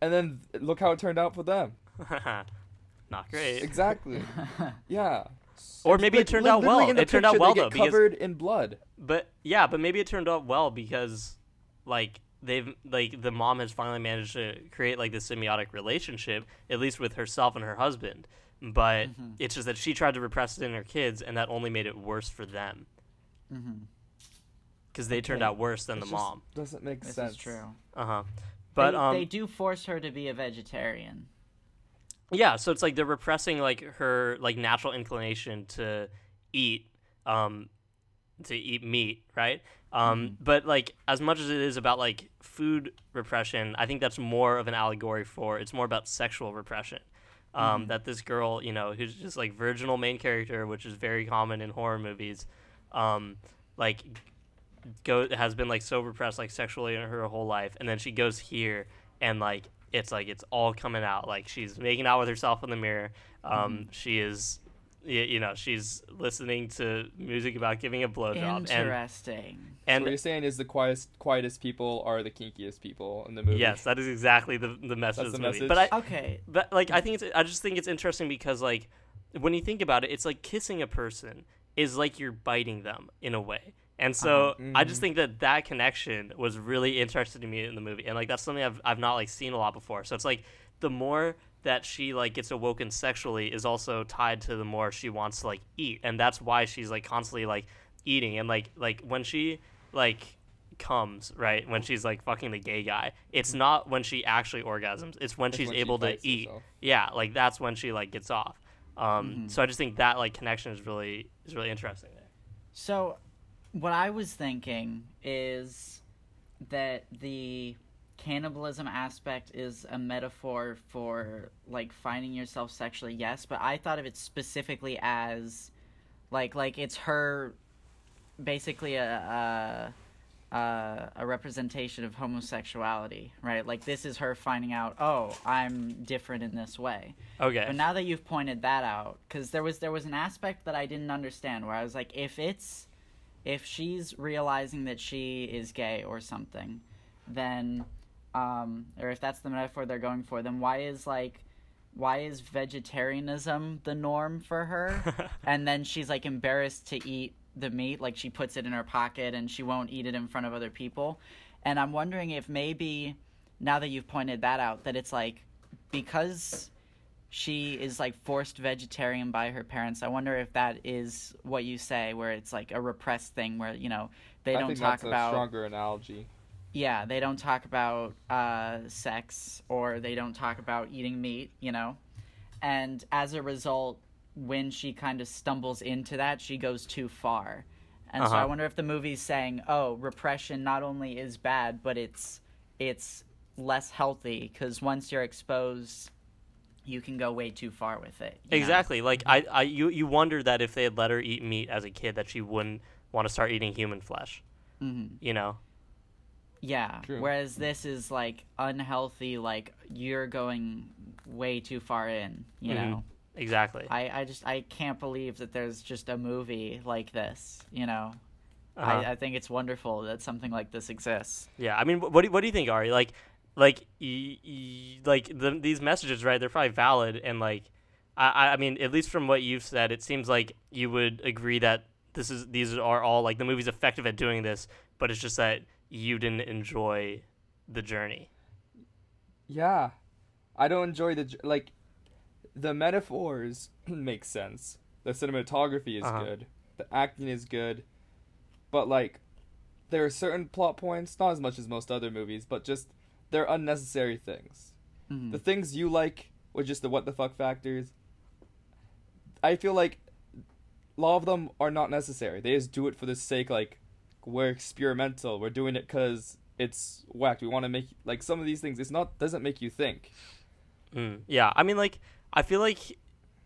And then look how it turned out for them. Not great. Exactly. yeah. Or maybe it turned out well. in the It turned out well they though get because covered in blood. but yeah, but maybe it turned out well because like they've like the mom has finally managed to create like this symbiotic relationship at least with herself and her husband. But Mm-hmm. it's just that she tried to repress it in her kids and that only made it worse for them. Mm-hmm. Cuz they turned Okay. out worse than It the just mom. Doesn't make This sense. is true. Uh-huh. But they, um they do force her to be a vegetarian. Yeah, so it's like they're repressing like her like natural inclination to eat um to eat meat, right? Um but like as much as it is about like food repression, I think that's more of an allegory for it's more about sexual repression. Um that this girl, you know, who's just like virginal main character, which is very common in horror movies, um like go has been like so repressed like sexually in her whole life, and then she goes here and like it's like it's all coming out. Like she's making out with herself in the mirror. Um, Mm-hmm. she is. Y- You know, she's listening to music about giving a blowjob, and Interesting. So and what you're saying is the quietest quietest people are the kinkiest people in the movie. yes, that is exactly the the message That's of the the movie. message? But I, Okay. But like I think it's I just think it's interesting because like when you think about it, it's like kissing a person is like you're biting them in a way. And so Uh-huh. I just think that that connection was really interesting to me in the movie, and like that's something I've I've not like seen a lot before. So it's like the more that she like gets awoken sexually is also tied to the more she wants to like eat, and that's why she's like constantly like eating. And like like when she like comes right when she's like fucking the gay guy it's not when she actually orgasms. It's when That's she's when she able to eat. herself. yeah like that's when she like gets off. Um Mhm. so i just think that like connection is really is really interesting there. So, what I was thinking is that the cannibalism aspect is a metaphor for like finding yourself sexually, yes, but I thought of it specifically as like like it's her basically a a, a, a representation of homosexuality, right? Like this is her finding out, oh, I'm different in this way. okay But now that you've pointed that out, because there was there was an aspect that I didn't understand where I was like, if it's if she's realizing that she is gay or something, then um, or if that's the metaphor they're going for, then why is like why is vegetarianism the norm for her? and then she's like embarrassed to eat the meat, like she puts it in her pocket and she won't eat it in front of other people. And I'm wondering if maybe now that you've pointed that out, that it's like because she is like forced vegetarian by her parents. I wonder if that is what you say, where it's like a repressed thing, where you know they I don't think talk that's about a stronger analogy. Yeah, they don't talk about uh, sex or they don't talk about eating meat, you know? And as a result, when she kind of stumbles into that, she goes too far. And so I Uh-huh. wonder if the movie's saying, "Oh, repression not only is bad, but it's it's less healthy because once you're exposed, you can go way too far with it." you know? exactly like i i you you wonder that if they had let her eat meat as a kid that she wouldn't want to start eating human flesh Mhm. you know Yeah. True. Whereas this is like unhealthy, like you're going way too far in, you Mhm. know? exactly I, I just I can't believe that there's just a movie like this. You know, Uh-huh. I, I think it's wonderful that something like this exists. Yeah, I mean, what do, what do you think, Ari? Like, like, y- y- like the, these messages, right? They're probably valid, and like, I- I mean, at least from what you've said, it seems like you would agree that this is these are all like the movie's effective at doing this, but it's just that you didn't enjoy the journey. Yeah, I don't enjoy the like. The metaphors make sense. The cinematography is Uh-huh. good. The acting is good, but like, there are certain plot points, not as much as most other movies, but just they're unnecessary things. Mhm. The things you like were just the what the fuck factors. I feel like a lot of them are not necessary. They just do it for the sake like we're experimental. We're doing it because it's whacked. We want to make like some of these things. It's not doesn't make you think. Mm. Yeah, I mean, like, I feel like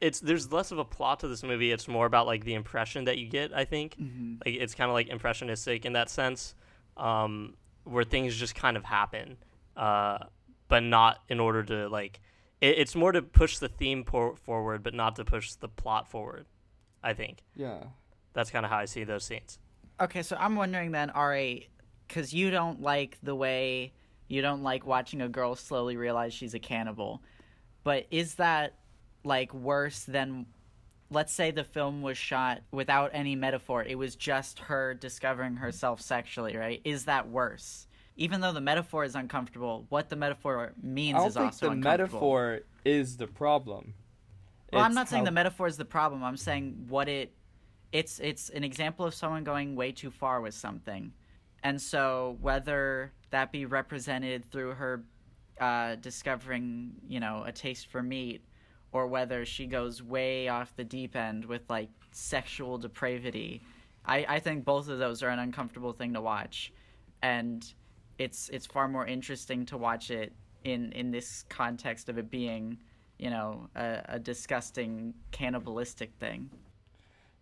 it's there's less of a plot to this movie. It's more about like the impression that you get. I think. Mhm. like it's kind of like impressionistic in that sense um, where things just kind of happen uh, but not in order to like it, it's more to push the theme por- forward but not to push the plot forward i think Yeah. that's kind of how i see those scenes Okay, so I'm wondering then, Ra, because you don't like the way you don't like watching a girl slowly realize she's a cannibal, but is that like worse than? Let's say the film was shot without any metaphor. It was just her discovering herself sexually, right? Is that worse? Even though the metaphor is uncomfortable, what the metaphor means I don't is think also the uncomfortable. metaphor is the problem. Well, I'm It's not saying how- the metaphor is the problem. I'm saying what it it's it's an example of someone going way too far with something. And so whether that be represented through her uh, discovering, you know, a taste for meat or whether she goes way off the deep end with like sexual depravity. I, I think both of those are an uncomfortable thing to watch. And it's it's far more interesting to watch it in, in this context of it being you know, a, a disgusting cannibalistic thing.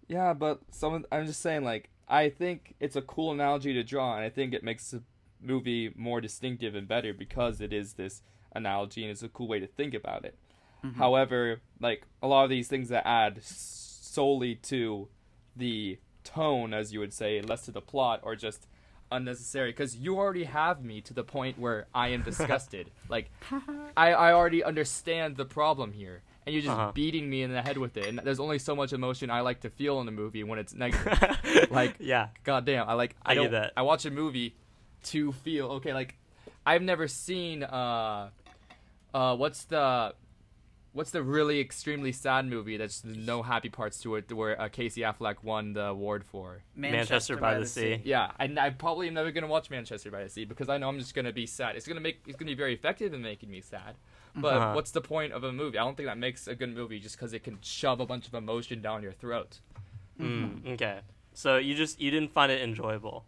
Yeah, but some. I'm just saying, like, I think it's a cool analogy to draw, and I think it makes the movie more distinctive and better because it is this analogy and it's a cool way to think about it. Mm-hmm. However, like a lot of these things that add solely to the tone, as you would say, less to the plot, or just unnecessary because you already have me to the point where I am disgusted. like, I, I already understand the problem here, and you're just Uh-huh. beating me in the head with it. And there's only so much emotion I like to feel in a movie when it's negative. like, yeah. God damn, I like I, I don't that. I watch a movie to feel okay. Like I've never seen uh uh what's the what's the really extremely sad movie that's no happy parts to it where uh, Casey Affleck won the award for. Manchester by the Sea. Yeah, and I probably am never gonna watch Manchester by the Sea because I know I'm just gonna be sad. It's gonna make it's gonna be very effective in making me sad. But Uh-huh. what's the point of a movie? I don't think that makes a good movie just because it can shove a bunch of emotion down your throat. Mm, okay. So you just you didn't find it enjoyable.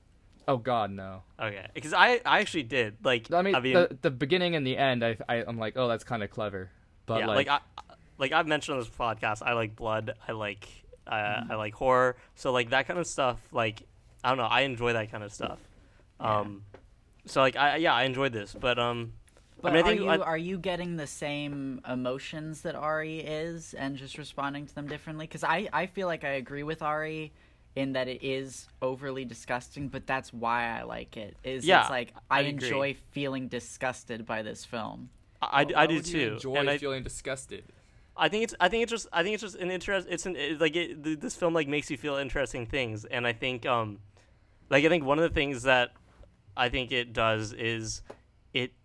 Oh God, no. Okay. Because I I actually did like I mean, the the beginning and the end, I, I I'm like, oh, that's kind of clever, but yeah, like, like, I like I've mentioned on this podcast, I like blood, I like uh, Mm-hmm. I like horror, so like that kind of stuff. Like I don't know, I enjoy that kind of stuff. Yeah. Um, so like I yeah I enjoyed this, but um, But I mean I are think you I- are you getting the same emotions that Ari is, and just responding to them differently? Because I I feel like I agree with Ari in that it is overly disgusting, but that's why I like it. Is Yeah, it's like I I'd agree. enjoy feeling disgusted by this film. I, I, why I do too, Enjoy and I feeling disgusted. I think it's I think it's just I think it's just an interest. It's an it, like it, th- this film like makes you feel interesting things, and I think um, like I think one of the things that I think it does is it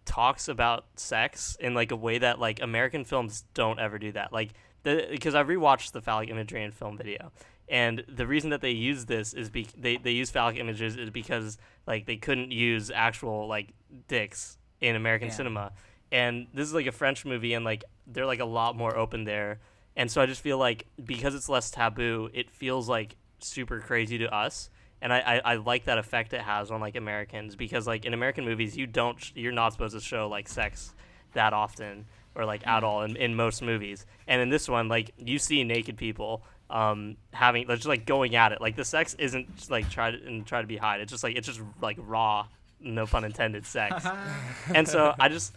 talks about sex in like a way that like American films don't ever do that. Like the because I rewatched the phallic imagery in film video, and the reason that they use this is be they they use phallic images is because like they couldn't use actual like dicks in American Yeah. cinema, and this is like a French movie, and like they're like a lot more open there, and so I just feel like because it's less taboo, it feels like super crazy to us. And I, I, I like that effect it has on like Americans because like in American movies you don't sh- you're not supposed to show like sex that often or like at all in, in most movies. And in this one like you see naked people um having like, just like going at it. Like the sex isn't just, like try to and try to be hide it's just like it's just like raw no pun intended sex. And so I just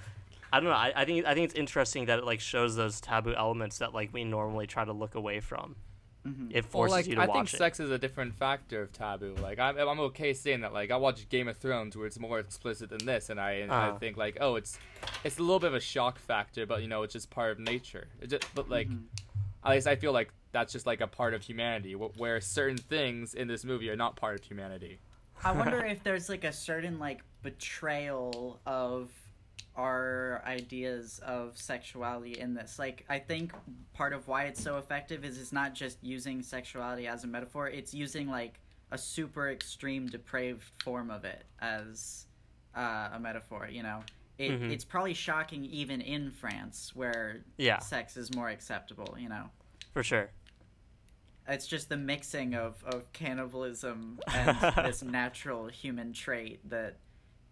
I don't know. I, I think I think it's interesting that it like shows those taboo elements that like we normally try to look away from it Well, forces like you to I watch think it sex is a different factor of taboo. Like I'm, I'm okay saying that. Like I watch Game of Thrones where it's more explicit than this, and I, and I Uh-huh. think like, oh, it's, it's a little bit of a shock factor, but you know, it's just part of nature. It just, but like, at least I feel like that's just like a part of humanity, where certain things in this movie are not part of humanity. I wonder if there's like a certain like betrayal of our ideas of sexuality in this. Like I think part of why it's so effective is it's not just using sexuality as a metaphor, it's using like a super extreme depraved form of it as uh, a metaphor, you know. It, Mhm. It's probably shocking even in France where Yeah. sex is more acceptable, you know. for sure It's just the mixing of, of cannibalism and this natural human trait that,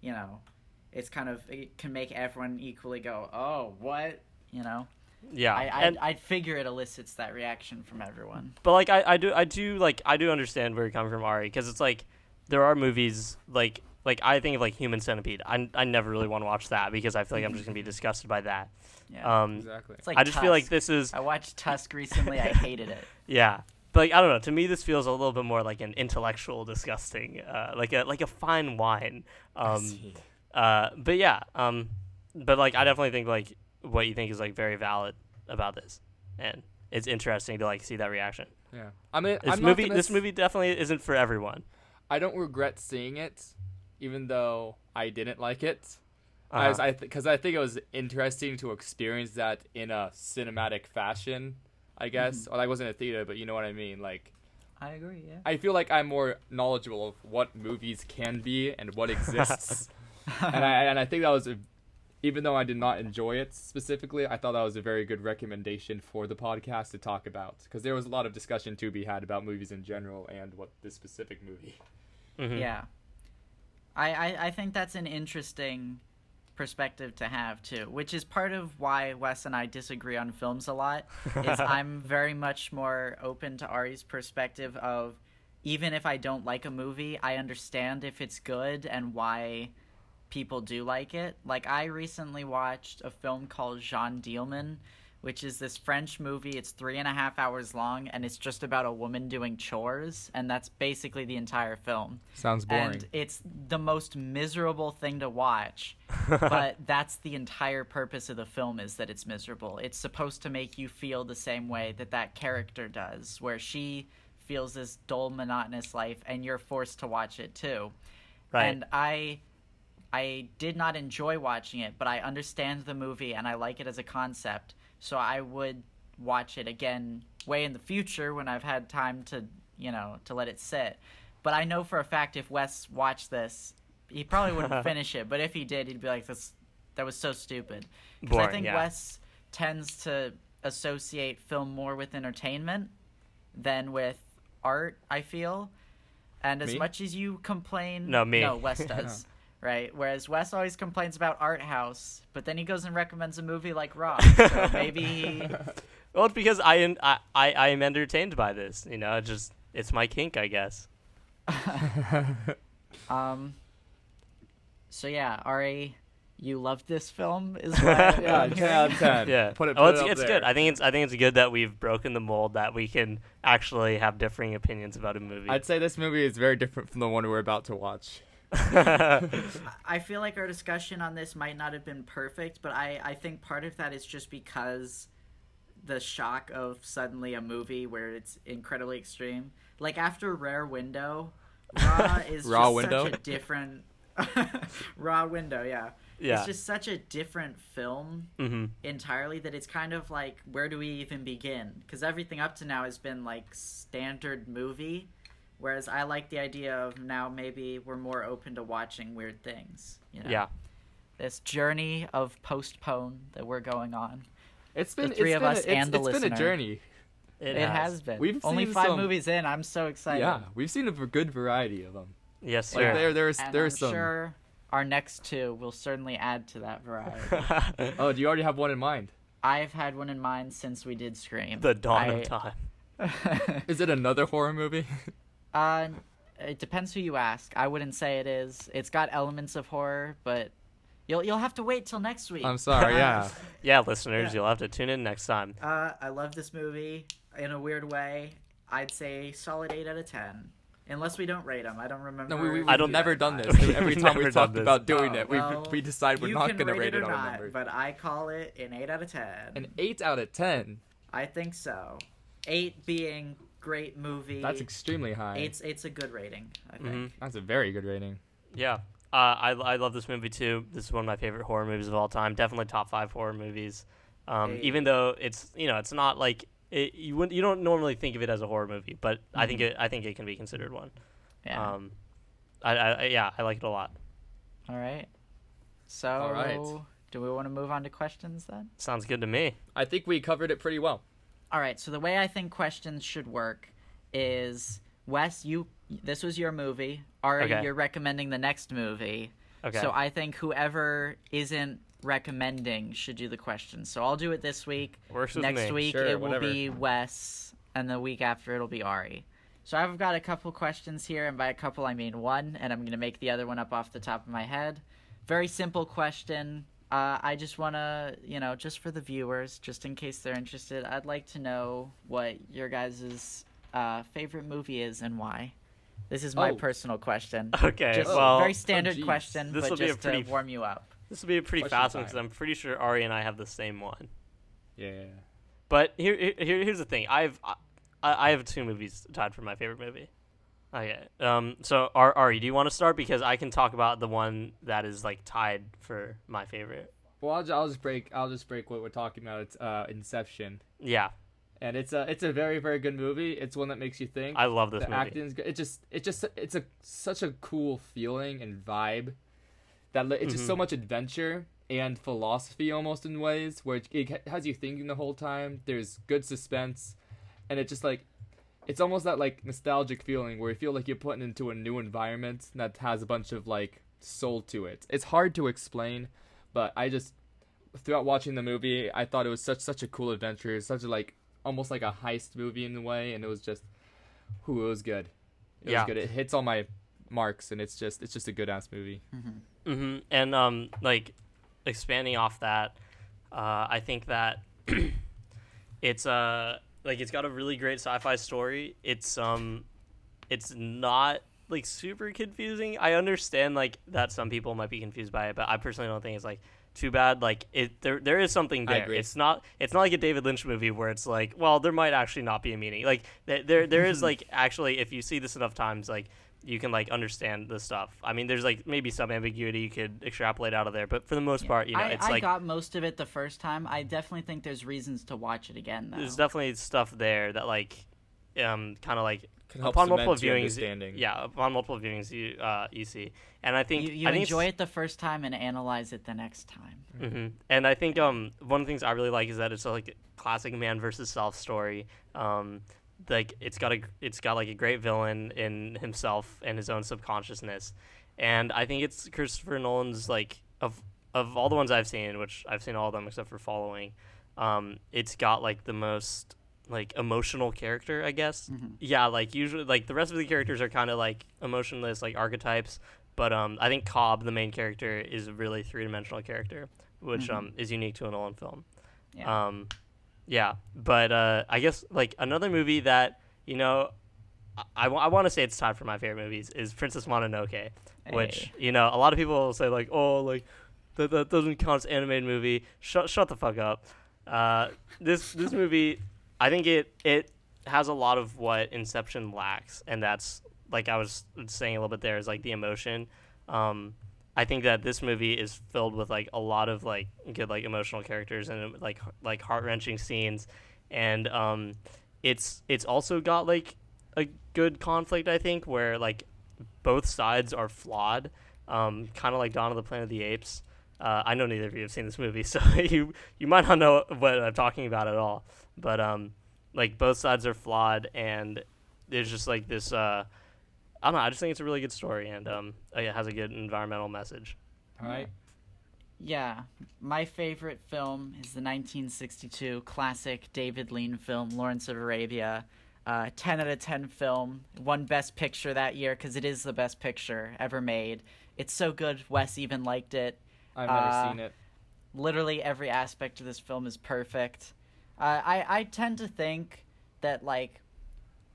you know, it's kind of it can make everyone equally go, "Oh, what?" You know. yeah I I and I'd figure it elicits that reaction from everyone. but like I, I do I do like I do understand where you're coming from Ari because it's like there are movies like like I think of like Human Centipede I, I never really want to watch that because I feel like I'm just gonna be disgusted by that Yeah. um Exactly. it's like I just feel like this is I watched Tusk recently. I hated it. yeah but like I don't know to me this feels a little bit more like an intellectual disgusting uh like a like a fine wine um uh but yeah um but like I definitely think like what you think is like very valid about this and it's interesting to like see that reaction Yeah. I mean, this I'm movie gonna this s- movie definitely isn't for everyone I don't regret seeing it, even though I didn't like it. Uh-huh. As I because I think it was interesting to experience that in a cinematic fashion. I guess, or I wasn't a theater, but you know what I mean. Like, I agree. Yeah. I feel like I'm more knowledgeable of what movies can be and what exists, and I and I think that was a, even though I did not enjoy it specifically, I thought that was a very good recommendation for the podcast to talk about because there was a lot of discussion to be had about movies in general and what this specific movie. Mhm. Yeah. I, I I think that's an interesting perspective to have too, which is part of why Wes and I disagree on films a lot. Is I'm very much more open to Ari's perspective of even if I don't like a movie, I understand if it's good and why people do like it. Like I recently watched a film called Jeanne Dielman, which is this French movie. It's three and a half hours long, and it's just about a woman doing chores, and that's basically the entire film. Sounds boring. And it's the most miserable thing to watch, but that's the entire purpose of the film is that it's miserable. It's supposed to make you feel the same way that that character does, where she feels this dull, monotonous life, and you're forced to watch it too. Right. And I I did not enjoy watching it, but I understand the movie and I like it as a concept. So I would watch it again way in the future when I've had time to, you know, to let it sit. But I know for a fact if Wes watched this, he probably wouldn't finish it. But if he did, he'd be like, "This, that was so stupid." Because I think yeah. Wes tends to associate film more with entertainment than with art. I feel, and as Me? much as you complain, No, me. no, Wes does. Right, whereas Wes always complains about Art House, but then he goes and recommends a movie like Raw. So maybe Well, it's because I am I, I I am entertained by this. You know, it's just it's my kink, I guess. um. So yeah, Ari, you loved this film, is what yeah, I'm 10 out of 10. Yeah. Put it, oh, it's it up it's there. good. I think it's I think it's good that we've broken the mold that we can actually have differing opinions about a movie. I'd say this movie is very different from the one we're about to watch. I feel like our discussion on this might not have been perfect, but I, I think part of that is just because the shock of suddenly a movie where it's incredibly extreme. Like after Rear Window, Raw is Raw just Window? such a different Raw Window, yeah. yeah. It's just such a different film hmm entirely that it's kind of like where do we even begin? Because everything up to now has been like standard movie, whereas I like the idea of now maybe we're more open to watching weird things. You know? Yeah. This journey of postpone that we're going on. It's been three it's of been us a, it's, and the listener. it's been a journey. It, has. been. We've only seen five some- movies in. I'm so excited. Yeah, we've seen a good variety of them. Yes, Like sir. there, there's And there's I'm some. sure our next two will certainly add to that variety. Oh, do you already have one in mind? I've had one in mind since we did Scream. the dawn I- of time. Is it another horror movie? Uh, it depends who you ask. I wouldn't say it is. It's got elements of horror, but you'll you'll have to wait till next week. I'm sorry. Yeah. Yeah, listeners, Yeah. you'll have to tune in next time. Uh, I love this movie in a weird way. I'd say solid eight out of ten, unless we don't rate them. I don't remember. No, we, we, we've I don't- never done this. We've Every time never we've done talked this. about doing Oh, it, we well, we decide we're you not can going to rate rate it or on a not, number. but I call it an eight out of ten. An eight out of ten. I think so. Eight being great movie. That's extremely high. It's it's a good rating. I think. hmm That's a very good rating. Yeah. Uh, I, I love this movie too. This is one of my favorite horror movies of all time. Definitely top five horror movies. Um, Hey. Even though it's you know it's not like it, you wouldn't you don't normally think of it as a horror movie, but I think Mhm. it I think it can be considered one. Yeah. Um, I, I, I yeah I like it a lot. All right. So, All right. do we want to move on to questions then? Sounds good to me. I think we covered it pretty well. All right. So the way I think questions should work is Wes, you this was your movie. Ari, Okay. you're recommending the next movie. Okay. So I think whoever isn't recommending should do the questions. So I'll do it this week. Works with Next me. week Sure, it will whatever. be Wes, and the week after it'll be Ari. So I've got a couple questions here, and by a couple I mean one, and I'm gonna make the other one up off the top of my head. Very simple question. Uh, I just wanna, you know, just for the viewers, just in case they're interested, I'd like to know what your guys' uh, favorite movie is and why. This is my Oh. personal question. Okay. Just well, very standard geez. question, This but will be a just pretty- to warm you up. this will be a pretty Question fast one because. I'm pretty sure Ari and I have the same one. Yeah. But here, here here's the thing. I've I, I have two movies tied for my favorite movie. Okay. Um. So Ar- Ari, do you want to start because I can talk about the one that is like tied for my favorite. Well, I'll, I'll just break. I'll just break what we're talking about. It's uh, Inception, Yeah, and it's a it's a very very good movie. It's one that makes you think. I love this the movie. acting's good. It just it just it's a such a cool feeling and vibe that it's just so Mhm. much adventure and philosophy almost in ways where it, it has you thinking the whole time. There's good suspense, and it just like it's almost that like nostalgic feeling where you feel like you're putting into a new environment that has a bunch of like soul to it. It's hard to explain, but I just throughout watching the movie, I thought it was such such a cool adventure, such a like almost like a heist movie in a way, and it was just, who it was good. It Yeah. was good. It hits all my marks, and it's just it's just a good ass movie. hmm Mhm. And um, like expanding off that, uh, I think that it's uh like it's got a really great sci-fi story. It's um, it's not like super confusing. I understand like that some people might be confused by it, but I personally don't think it's like too bad. Like it, there there is something there. It's not it's not like a David Lynch movie where it's like, well, there might actually not be a meaning. Like there, there is like actually if you see this enough times, like you can like understand the stuff. I mean, there's like maybe some ambiguity you could extrapolate out of there, but for the most part, you know, I, it's I like got most of it the first time. I definitely think there's reasons to watch it again though. there's definitely stuff there that like um kind of like Can help upon multiple your viewings, understanding. yeah, upon multiple viewings you uh you see, and I think you you I think enjoy it the first time and analyze it the next time. hmm And I think um one of the things I really like is that it's a, like classic man versus self story. Um, like it's got a it's got like a great villain in himself and his own subconsciousness, and I think it's Christopher Nolan's like of of all the ones I've seen, which I've seen all of them except for Following. Um, it's got like the most like emotional character, I guess. Yeah, like usually like the rest of the characters are kind of like emotionless, like archetypes. But um, I think Cobb, the main character, is a really three dimensional character, which um is unique to a Nolan film. Yeah. Um, yeah, but uh, I guess like another movie that you know, I, I, want to say it's tied for my favorite movies is Princess Mononoke, which you know a lot of people will say like, oh, like that, that doesn't count as animated movie. Shut shut the fuck up. Uh, this this movie, I think it it has a lot of what Inception lacks, and that's like I was saying a little bit there is like the emotion. Um, I think that this movie is filled with like a lot of like good like emotional characters and like like heart wrenching scenes, and um, it's it's also got like a good conflict I think where like both sides are flawed, um, kind of like Dawn of the Planet of the Apes. Uh, I know neither of you have seen this movie, so you you might not know what I'm talking about at all. But um, like both sides are flawed, and there's just like this. Uh, I don't know. I just think it's a really good story, and um, it has a good environmental message. All right. Yeah, my favorite film is the 1962 classic David Lean film Lawrence of Arabia. Uh, 10 out of 10 film, won Best Picture that year because it is the best picture ever made. It's so good, Wes even liked it. I've never Uh, seen it. Literally every aspect of this film is perfect. Uh, I, I tend to think that, like,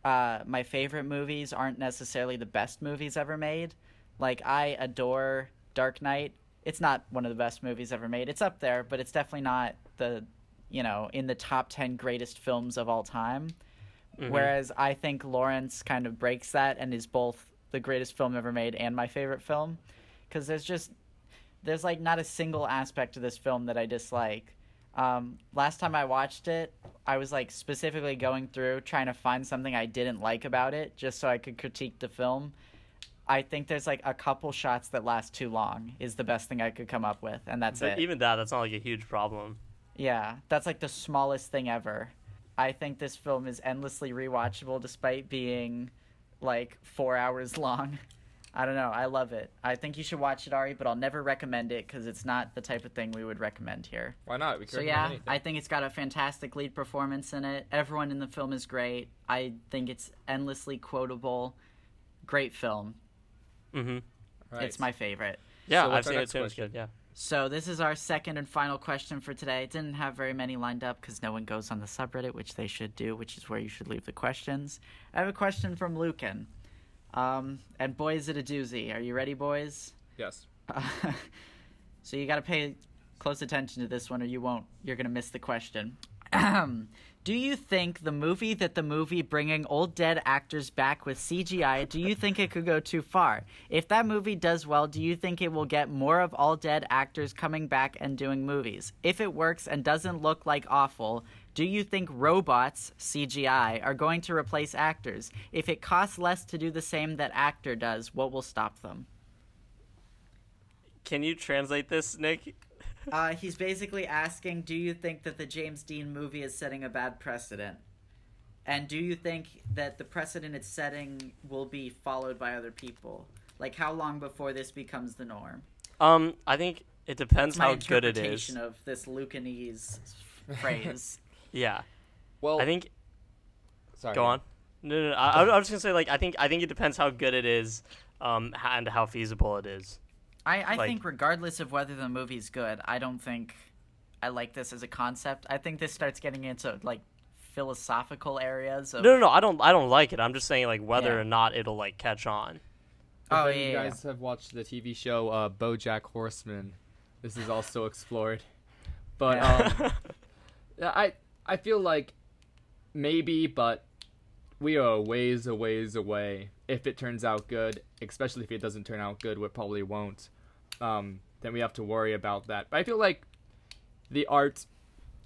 uh, my favorite movies aren't necessarily the best movies ever made. Like, I adore Dark Knight. It's not one of the best movies ever made. It's up there, but it's definitely not the, you know, in the top 10 greatest films of all time. Mhm. Whereas I think Lawrence kind of breaks that and is both the greatest film ever made and my favorite film. Because there's just, there's like not a single aspect of this film that I dislike. Um, last time I watched it, I was like specifically going through trying to find something I didn't like about it just so I could critique the film. I think there's like a couple shots that last too long is the best thing I could come up with, and that's But it. even that, that's not like a huge problem. Yeah, that's like the smallest thing ever. I think this film is endlessly rewatchable despite being like four hours long. I don't know. I love it. I think you should watch it, Ari, but I'll never recommend it because it's not the type of thing we would recommend here. Why not? We could So yeah. I think it's got a fantastic lead performance in it. Everyone in the film is great. I think it's endlessly quotable. Great film. Mm-hmm. Right. It's my favorite. Yeah, So I've seen it next too. It's good. Yeah. So this is our second and final question for today. Didn't have very many lined up because no one goes on the subreddit, which they should do, which is where you should leave the questions. I have a question from Lucan. Um, and boy, is it a doozy. Are you ready, boys? yes. so you got to pay close attention to this one, or you won't. You're gonna miss the question. do you think the movie that the movie bringing old dead actors back with CGI? Do you think it could go too far? If that movie does well, do you think it will get more of all dead actors coming back and doing movies? If it works and doesn't look like awful, do you think robots, CGI, are going to replace actors? If it costs less to do the same that actor does, what will stop them? Can you translate this, Nick? Uh, he's basically asking, do you think that the James Dean movie is setting a bad precedent? And do you think that the precedent it's setting will be followed by other people? Like, how long before this becomes the norm? Um, I think it depends how good it is. of this Lucanese phrase. Yeah, Well, I think. Sorry. Go on. No, no, no. I, I was just gonna say like I think I think it depends how good it is, um, and how feasible it is. I, I Like- think regardless of whether the movie's good, I don't think I like this as a concept. I think this starts getting into like philosophical areas of No, no, no. I don't. I don't like it. I'm just saying like whether Yeah. or not it'll like catch on. Oh, if yeah, you yeah, guys have watched the TV show uh, BoJack Horseman, this is also explored. But Yeah. um, yeah, I I feel like maybe, but we are a ways a ways away. If it turns out good, especially if it doesn't turn out good, which probably won't, um, then we have to worry about that. But I feel like the art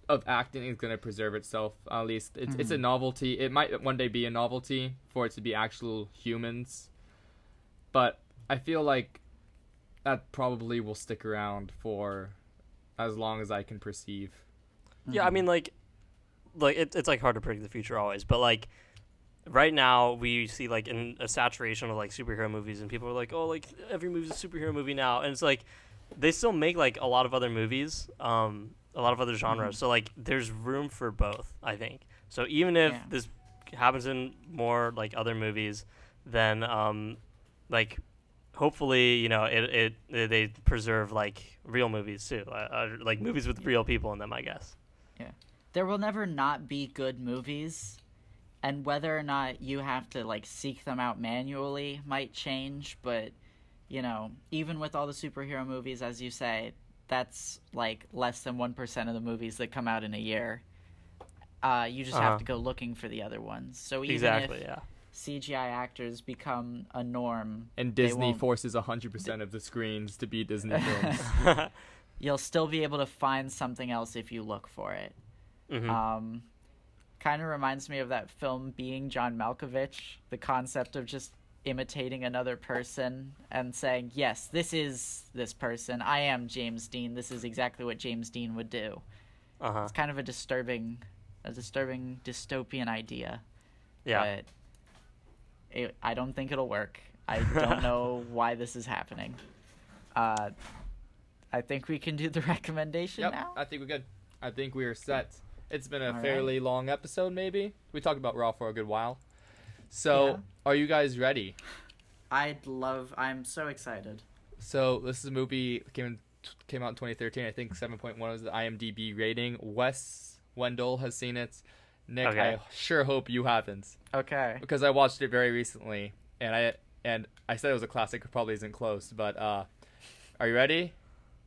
of acting is going to preserve itself. At least it's it's a novelty. It might one day be a novelty for it to be actual humans, but I feel like that probably will stick around for as long as I can perceive. Yeah, I mean like, like it, it's like hard to predict the future always, but like right now we see like in a saturation of like superhero movies, and people are like, oh, like every movie's a superhero movie now, and it's like they still make like a lot of other movies, um, a lot of other genres. So like there's room for both, I think. So even if Yeah. this happens in more like other movies, then um, like hopefully you know it, it, they preserve like real movies too, uh, uh, like movies with real people in them, I guess. There will never not be good movies and whether or not you have to like seek them out manually might change but you know even with all the superhero movies as you say that's like less than 1% of the movies that come out in a year uh, you just Uh-huh. have to go looking for the other ones so even Exactly. if Yeah. cgi actors become a norm And Disney won't- forces 100% of the screens to be Disney films. you'll still be able to find something else if you look for it Mhm. Um, kind of reminds me of that film Being John Malkovich, the concept of just imitating another person and saying, "Yes, this is this person. I am James Dean. This is exactly what James Dean would do." Uh huh. It's kind of a disturbing, a disturbing dystopian idea, Yeah. but it, I don't think it'll work. I don't know why this is happening. Uh, I think we can do the recommendation yep, now. I think we're good. I think we are set. It's been a All right. fairly long episode, maybe. We talked about Raw for a good while. So, Yeah. are you guys ready? I'd love. I'm so excited. So, this is a movie came in, came out in 2013. I think 7.1 was the IMDb rating. Wes Wendell has seen it. Nick, Okay. I sure hope you haven't Okay. because I watched it very recently, and I and I said it was a classic. It probably isn't close, but uh, are you ready?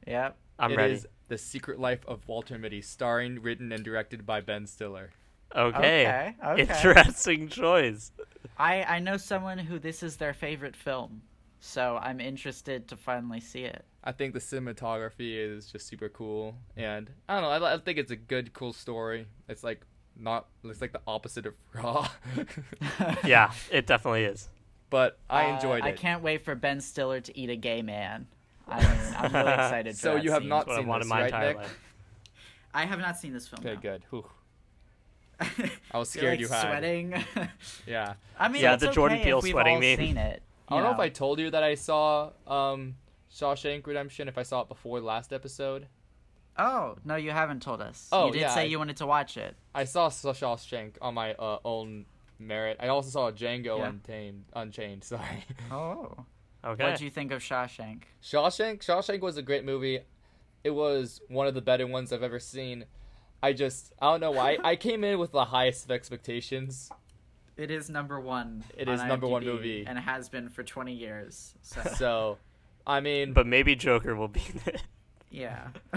Yep. I'm It ready. is The Secret Life of Walter Mitty, starring, written, and directed by Ben Stiller. Okay. Okay. Okay. Interesting choice. I I know someone who this is their favorite film, so I'm interested to finally see it. I think the cinematography is just super cool, and I don't know. I, I think it's a good, cool story. It's like not. It's like the opposite of Raw. Yeah, it definitely is. but I Uh, it. I can't wait for Ben Stiller to eat a gay man. I mean, I'm really excited. For So that you have scene. not That's what I seen wanted this, my right, entire Nick? life. I have not seen this film. Okay, no. good. Whew. I I was scared like you had. sweating. Yeah. I mean, Yeah, it's the Jordan okay Peele sweating all meme. Seen it. I don't you know if I told you that I saw um, Shawshank Redemption. If I saw it before last episode, Oh no, you haven't told us. Oh, you did yeah, say I- you wanted to watch it. I saw Shawshank on my uh, own merit. I also saw Django Yeah. Untamed. Unchained. Sorry. Oh. Okay. What do you think of Shawshank? Shawshank. Shawshank was a great movie. It was one of the better ones I've ever seen. I just I don't know why I came in with the highest of expectations. It is number one. It on is number one movie. and has been for 20 years. So So, I mean, But maybe Joker will be in it. yeah.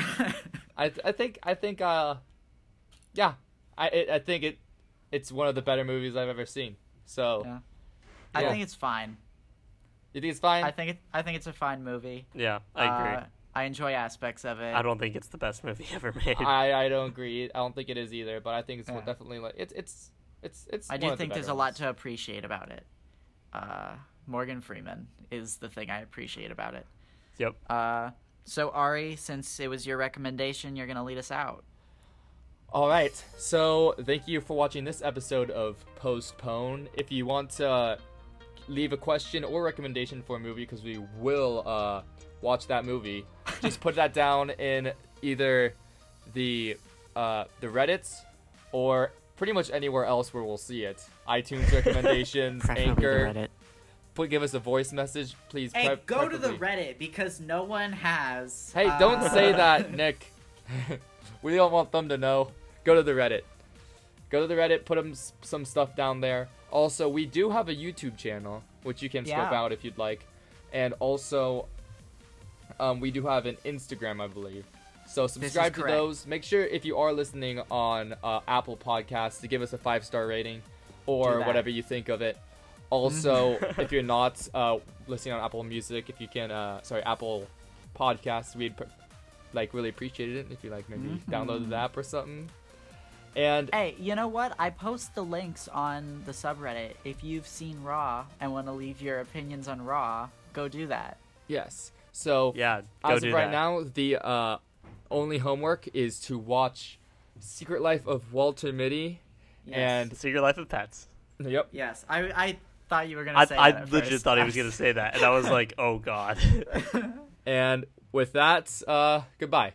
I I think I think uh, yeah, I it, I think it it's one of the better movies I've ever seen. So Yeah. I Yeah. think it's fine. You think it's fine? I think it, I think it's a fine movie. Yeah, I agree. Uh, I enjoy aspects of it. I don't think it's the best movie ever made. I, I don't agree. I don't think it is either. But I think it's Yeah. definitely like it's it's it's it's. I one do of the think there's a lot to appreciate about it. Uh, Morgan Freeman is the thing I appreciate about it. Yep. Uh, so Ari, since it was your recommendation, you're gonna lead us out. All right. So thank you for watching this episode of Postpone. If you want to leave a question or recommendation for a movie, because we will uh, watch that movie, just put that down in either the uh, the Reddits or pretty much anywhere else where we'll see it. iTunes recommendations, Preferably Anchor. the Reddit. Put give us a voice message, please. Hey, pre- go to the. Reddit because no one has. Hey, don't uh, say that, Nick. we don't want them to know. Go to the Reddit. Go to the Reddit. Put 'em s some stuff down there. Also, we do have a YouTube channel, which you can scope Yeah. out if you'd like, and also, um, we do have an Instagram, I believe. So subscribe to those. Make sure if you are listening on uh, Apple Podcasts to give us a five star rating, or whatever you think of it. Also, if you're not uh, listening on Apple Music, if you can, uh, sorry, Apple Podcasts, we'd pr- like really appreciate it if you like maybe Mhm. downloaded the app or something. And Hey, you know what? I post the links on the subreddit. If you've seen Raw and want to leave your opinions on Raw, go do that. yes, so Yeah, go as do of right that. now, the uh, only homework is to watch Secret Life of Walter Mitty. Yes. And The Secret Life of Pets. yep, yes, I I thought you were gonna I, say I that at legit first. thought he was gonna say that, and I was like, oh god. and with that, uh, goodbye.